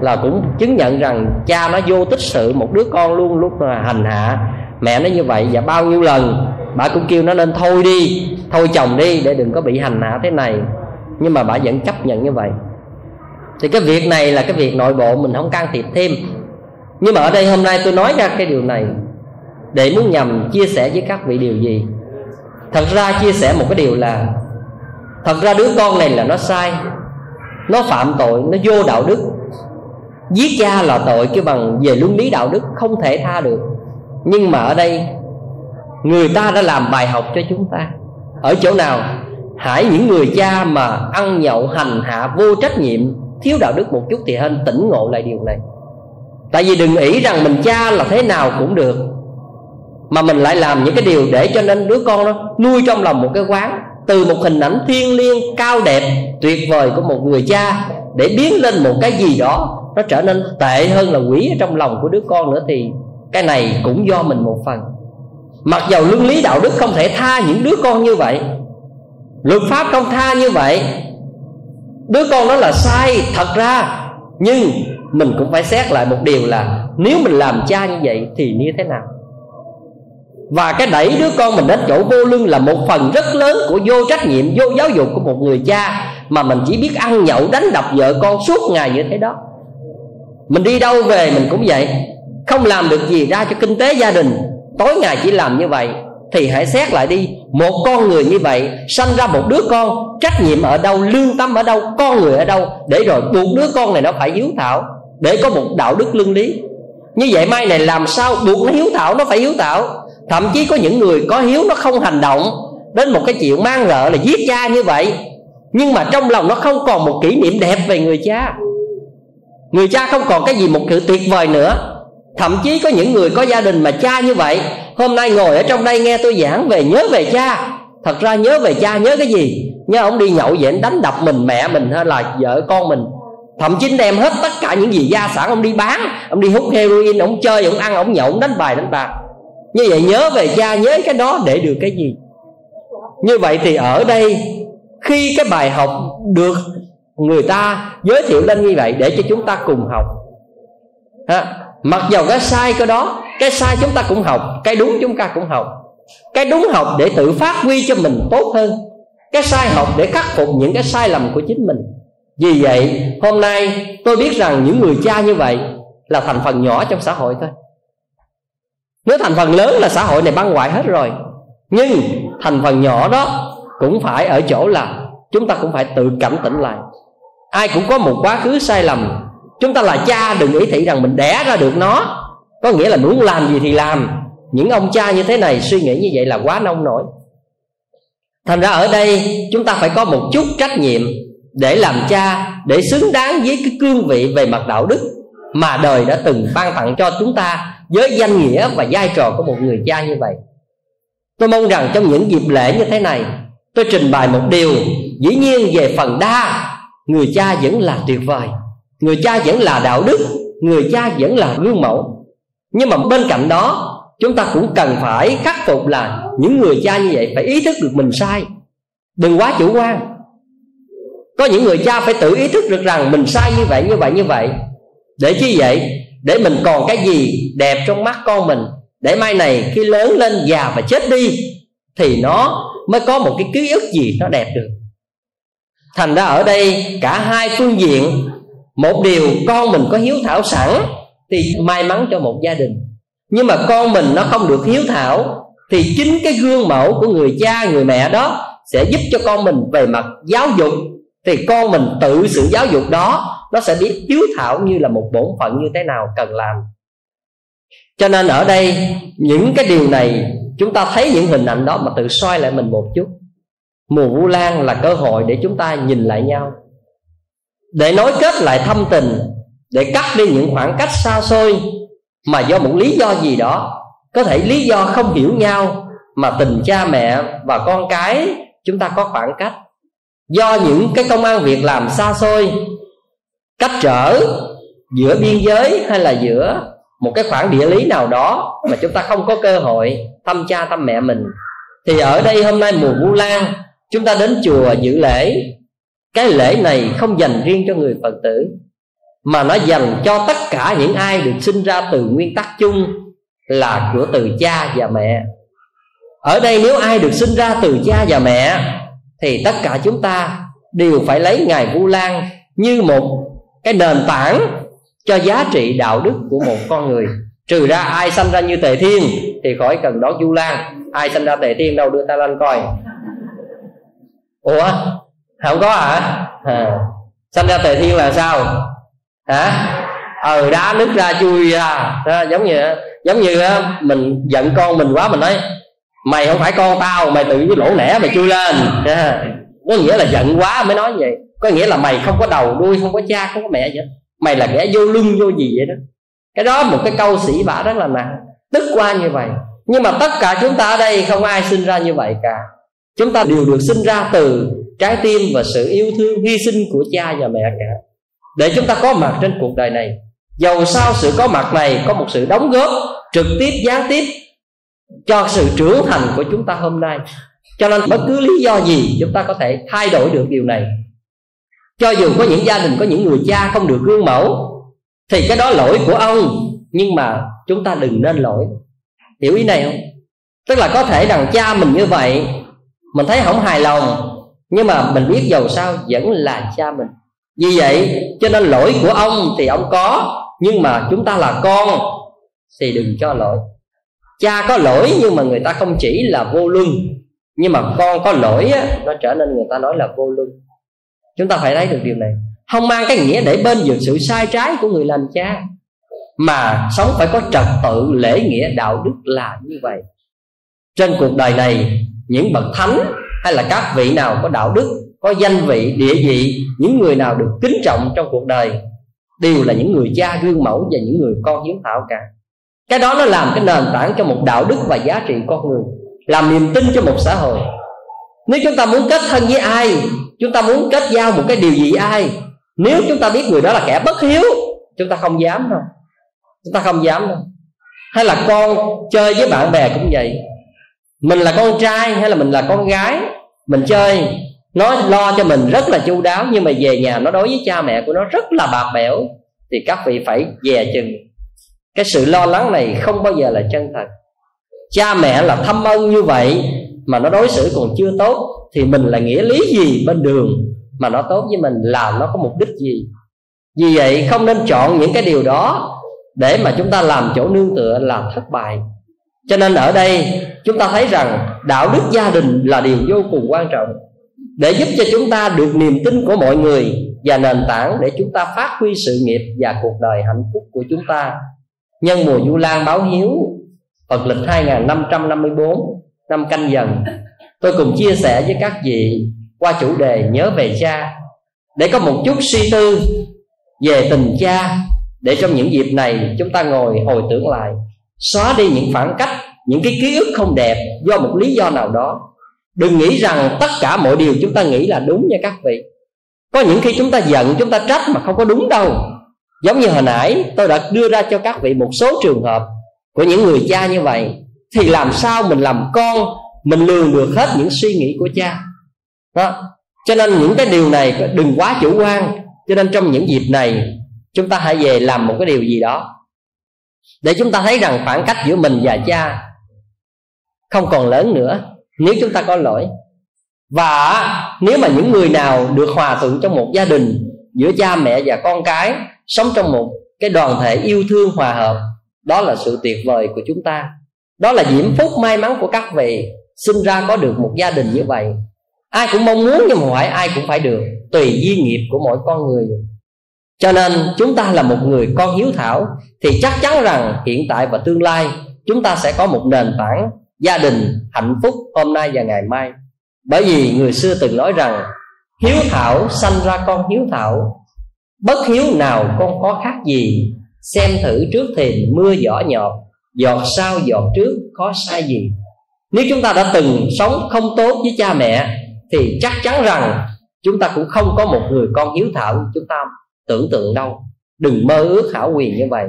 là cũng chứng nhận rằng cha nó vô tích sự một đứa con luôn lúc mà hành hạ. Mẹ nó như vậy và bao nhiêu lần, bà cũng kêu nó nên thôi đi, thôi chồng đi để đừng có bị hành hạ thế này. Nhưng mà bà vẫn chấp nhận như vậy. Thì cái việc này là cái việc nội bộ mình không can thiệp thêm. Nhưng mà ở đây hôm nay tôi nói ra cái điều này để muốn nhằm chia sẻ với các vị điều gì. Thật ra chia sẻ một cái điều là, thật ra đứa con này là nó sai, nó phạm tội, nó vô đạo đức. Giết cha là tội cái bằng về luân lý đạo đức không thể tha được. Nhưng mà ở đây, người ta đã làm bài học cho chúng ta. Ở chỗ nào, hãy những người cha mà ăn nhậu, hành hạ, vô trách nhiệm, thiếu đạo đức một chút thì hên tỉnh ngộ lại điều này. Tại vì đừng nghĩ rằng mình cha là thế nào cũng được mà mình lại làm những cái điều để cho nên đứa con nó nuôi trong lòng một cái quán, từ một hình ảnh thiêng liêng, cao đẹp, tuyệt vời của một người cha, để biến lên một cái gì đó nó trở nên tệ hơn là quỷ ở trong lòng của đứa con nữa thì cái này cũng do mình một phần. Mặc dầu luân lý đạo đức không thể tha những đứa con như vậy, luật pháp không tha như vậy, đứa con đó là sai thật ra, nhưng mình cũng phải xét lại một điều là nếu mình làm cha như vậy thì như thế nào? Và cái đẩy đứa con mình đến chỗ vô lương là một phần rất lớn của vô trách nhiệm, vô giáo dục của một người cha mà mình chỉ biết ăn nhậu, đánh đập vợ con suốt ngày như thế đó. Mình đi đâu về mình cũng vậy. Không làm được gì ra cho kinh tế gia đình. Tối ngày chỉ làm như vậy, thì hãy xét lại đi. Một con người như vậy, sanh ra một đứa con, trách nhiệm ở đâu, lương tâm ở đâu, con người ở đâu, để rồi buộc đứa con này nó phải hiếu thảo, để có một đạo đức lương lý. Như vậy mai này làm sao buộc nó hiếu thảo, nó phải hiếu thảo? Thậm chí có những người có hiếu nó không hành động đến một cái chuyện mang rợ là giết cha như vậy. Nhưng mà trong lòng nó không còn một kỷ niệm đẹp về người cha. Người cha không còn cái gì một sự tuyệt vời nữa. Thậm chí có những người có gia đình mà cha như vậy. Hôm nay ngồi ở trong đây nghe tôi giảng về nhớ về cha. Thật ra nhớ về cha nhớ cái gì? Nhớ ông đi nhậu vậy đánh đập mình, mẹ mình hay là vợ con mình. Thậm chí đem hết tất cả những gì gia sản ông đi bán. Ông đi hút heroin, ông chơi, ông ăn, ông nhậu, ông đánh bài, đánh bạc như vậy nhớ về cha nhớ cái đó để được cái gì? Như vậy thì ở đây, khi cái bài học được người ta giới thiệu lên như vậy để cho chúng ta cùng học. Ha. mặc dầu cái sai cái đó, cái sai chúng ta cũng học, cái đúng chúng ta cũng học. Cái đúng học để tự phát huy cho mình tốt hơn. Cái sai học để khắc phục những cái sai lầm của chính mình. Vì vậy, hôm nay tôi biết rằng những người cha như vậy là thành phần nhỏ trong xã hội thôi nếu thành phần lớn là xã hội này băng hoại hết rồi, nhưng thành phần nhỏ đó cũng phải ở chỗ là chúng ta cũng phải tự cảnh tỉnh lại. Ai cũng có một quá khứ sai lầm. Chúng ta là cha, đừng ý thị rằng mình đẻ ra được nó. Có nghĩa là muốn làm gì thì làm. Những ông cha như thế này suy nghĩ như vậy là quá nông nổi. Thành ra ở đây, chúng ta phải có một chút trách nhiệm để làm cha, để xứng đáng với cái cương vị về mặt đạo đức mà đời đã từng ban tặng cho chúng ta với danh nghĩa và vai trò của một người cha như vậy, tôi mong rằng trong những dịp lễ như thế này, tôi trình bày một điều dĩ nhiên về phần đa. Người cha vẫn là tuyệt vời, người cha vẫn là đạo đức, người cha vẫn là gương mẫu. Nhưng mà bên cạnh đó, chúng ta cũng cần phải khắc phục là những người cha như vậy phải ý thức được mình sai. Đừng quá chủ quan. Có những người cha phải tự ý thức được rằng mình sai như vậy như vậy như vậy. Để chi vậy? Để mình còn cái gì đẹp trong mắt con mình. Để mai này khi lớn lên già và chết đi, thì nó mới có một cái ký ức gì nó đẹp được. Thành ra ở đây, cả hai phương diện, một điều con mình có hiếu thảo sẵn thì may mắn cho một gia đình. Nhưng mà con mình nó không được hiếu thảo thì chính cái gương mẫu của người cha, người mẹ đó sẽ giúp cho con mình về mặt giáo dục. Thì con mình tự sự giáo dục đó nó sẽ biết hiếu thảo như là một bổn phận như thế nào cần làm. Cho nên ở đây, những cái điều này, chúng ta thấy những hình ảnh đó mà tự soi lại mình một chút. Mùa vu lan là cơ hội để chúng ta nhìn lại nhau. Để nối kết lại thâm tình, để cắt đi những khoảng cách xa xôi mà do một lý do gì đó, có thể lý do không hiểu nhau mà tình cha mẹ và con cái chúng ta có khoảng cách. Do những cái công an việc làm xa xôi cách trở giữa biên giới hay là giữa một cái khoảng địa lý nào đó mà chúng ta không có cơ hội thăm cha thăm mẹ mình. Thì ở đây hôm nay mùa vu lan, chúng ta đến chùa dự lễ. Cái lễ này không dành riêng cho người phật tử, mà nó dành cho tất cả những ai được sinh ra từ nguyên tắc chung là của từ cha và mẹ. Ở đây nếu ai được sinh ra từ cha và mẹ, thì tất cả chúng ta đều phải lấy ngài vu lan như một cái nền tảng cho giá trị đạo đức của một con người. Trừ ra ai sanh ra như tề thiên thì khỏi cần đón du lan. Ai sanh ra tề thiên đâu đưa ta lên coi. Ủa? Không có hả? À. sanh ra tề thiên là sao? Hả? Ờ đá nứt ra chui ra đó, giống như giống như à, mình giận con mình quá mình nói mày không phải con tao mày tự với lỗ nẻ mày chui lên. Đó. có nghĩa là giận quá mới nói vậy có nghĩa là mày không có đầu đuôi, không có cha, không có mẹ vậy mày là kẻ vô lưng, vô gì vậy đó. Cái đó một cái câu sĩ bả rất là nặng. Tức qua như vậy. Nhưng mà tất cả chúng ta ở đây không ai sinh ra như vậy cả. Chúng ta đều được sinh ra từ trái tim và sự yêu thương, hy sinh của cha và mẹ cả. Để chúng ta có mặt trên cuộc đời này. Dầu sao sự có mặt này có một sự đóng góp trực tiếp, gián tiếp cho sự trưởng thành của chúng ta hôm nay. Cho nên bất cứ lý do gì chúng ta có thể thay đổi được điều này cho dù có những gia đình có những người cha không được gương mẫu thì cái đó lỗi của ông. Nhưng mà chúng ta đừng nên lỗi. Hiểu ý này không? Tức là có thể rằng cha mình như vậy mình thấy không hài lòng nhưng mà mình biết dầu sao vẫn là cha mình. Vì vậy cho nên lỗi của ông thì ông có nhưng mà chúng ta là con thì đừng cho lỗi. Cha có lỗi nhưng mà người ta không chỉ là vô luân nhưng mà con có lỗi á, nó trở nên người ta nói là vô luân chúng ta phải thấy được điều này. Không mang cái nghĩa để bên vực sự sai trái của người làm cha, mà sống phải có trật tự, lễ nghĩa, đạo đức là như vậy. Trên cuộc đời này, những bậc thánh hay là các vị nào có đạo đức, có danh vị, địa vị, những người nào được kính trọng trong cuộc đời đều là những người cha gương mẫu và những người con hiếu thảo cả. Cái đó nó làm cái nền tảng cho một đạo đức và giá trị con người, làm niềm tin cho một xã hội. Nếu chúng ta muốn kết thân với ai chúng ta muốn kết giao một cái điều gì ai? Nếu chúng ta biết người đó là kẻ bất hiếu, chúng ta không dám đâu. Chúng ta không dám đâu. Hay là con chơi với bạn bè cũng vậy. Mình là con trai hay là mình là con gái, mình chơi. Nó lo cho mình rất là chu đáo, nhưng mà về nhà nó đối với cha mẹ của nó rất là bạc bẽo, thì các vị phải dè chừng. Cái sự lo lắng này không bao giờ là chân thật. Cha mẹ là thâm ân như vậy mà nó đối xử còn chưa tốt thì mình là nghĩa lý gì bên đường mà nó tốt với mình là nó có mục đích gì? Vì vậy không nên chọn những cái điều đó để mà chúng ta làm chỗ nương tựa là thất bại. Cho nên ở đây chúng ta thấy rằng đạo đức gia đình là điều vô cùng quan trọng. Để giúp cho chúng ta được niềm tin của mọi người và nền tảng để chúng ta phát huy sự nghiệp và cuộc đời hạnh phúc của chúng ta. Nhân mùa du lan báo hiếu, Phật lịch 2554 năm canh dần, tôi cùng chia sẻ với các vị qua chủ đề nhớ về cha, để có một chút suy tư về tình cha, để trong những dịp này chúng ta ngồi hồi tưởng lại, xóa đi những phản cách, những cái ký ức không đẹp do một lý do nào đó. Đừng nghĩ rằng tất cả mọi điều chúng ta nghĩ là đúng nha các vị. Có những khi chúng ta giận, chúng ta trách mà không có đúng đâu. Giống như hồi nãy, tôi đã đưa ra cho các vị một số trường hợp của những người cha như vậy thì làm sao mình làm con, mình lường được hết những suy nghĩ của cha. Đó. Cho nên những cái điều này đừng quá chủ quan. Cho nên trong những dịp này, chúng ta hãy về làm một cái điều gì đó. Để chúng ta thấy rằng khoảng cách giữa mình và cha không còn lớn nữa, nếu chúng ta có lỗi. Và nếu mà những người nào được hòa thuận trong một gia đình giữa cha mẹ và con cái, sống trong một cái đoàn thể yêu thương hòa hợp, đó là sự tuyệt vời của chúng ta đó là diễm phúc may mắn của các vị sinh ra có được một gia đình như vậy. Ai cũng mong muốn nhưng mà phải ai cũng phải được, tùy duyên nghiệp của mỗi con người. Cho nên chúng ta là một người con hiếu thảo, thì chắc chắn rằng hiện tại và tương lai, chúng ta sẽ có một nền tảng gia đình hạnh phúc hôm nay và ngày mai. Bởi vì người xưa từng nói rằng, hiếu thảo sanh ra con hiếu thảo, bất hiếu nào con có khác gì, xem thử trước thềm mưa giỏ nhọt giọt sau giọt trước, có sai gì? Nếu chúng ta đã từng sống không tốt với cha mẹ, thì chắc chắn rằng chúng ta cũng không có một người con hiếu thảo như chúng ta tưởng tượng đâu. Đừng mơ ước hảo quyền như vậy.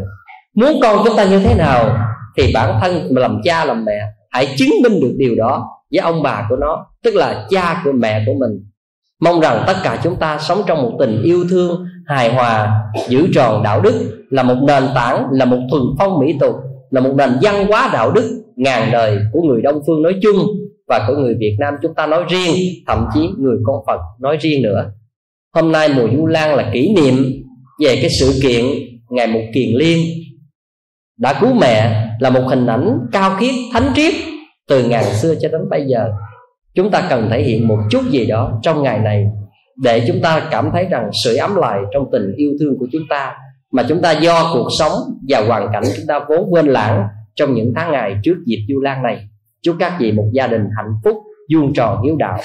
Muốn con chúng ta như thế nào, thì bản thân làm cha, làm mẹ hãy chứng minh được điều đó với ông bà của nó, tức là cha của mẹ của mình. Mong rằng tất cả chúng ta sống trong một tình yêu thương hài hòa, giữ tròn đạo đức, là một nền tảng, là một thuần phong mỹ tục là một nền văn hóa đạo đức ngàn đời của người đông phương nói chung và của người việt nam chúng ta nói riêng, thậm chí người con phật nói riêng nữa. Hôm nay mùa du lan là kỷ niệm về cái sự kiện ngày một kiền liên. Đã cứu mẹ là một hình ảnh cao khiết, thánh triết từ ngàn xưa cho đến bây giờ. Chúng ta cần thể hiện một chút gì đó trong ngày này để chúng ta cảm thấy rằng sự ấm lại trong tình yêu thương của chúng ta mà chúng ta do cuộc sống và hoàn cảnh chúng ta vốn quên lãng trong những tháng ngày trước dịp du lan này. Chúc các vị một gia đình hạnh phúc, vuông tròn hiếu đạo.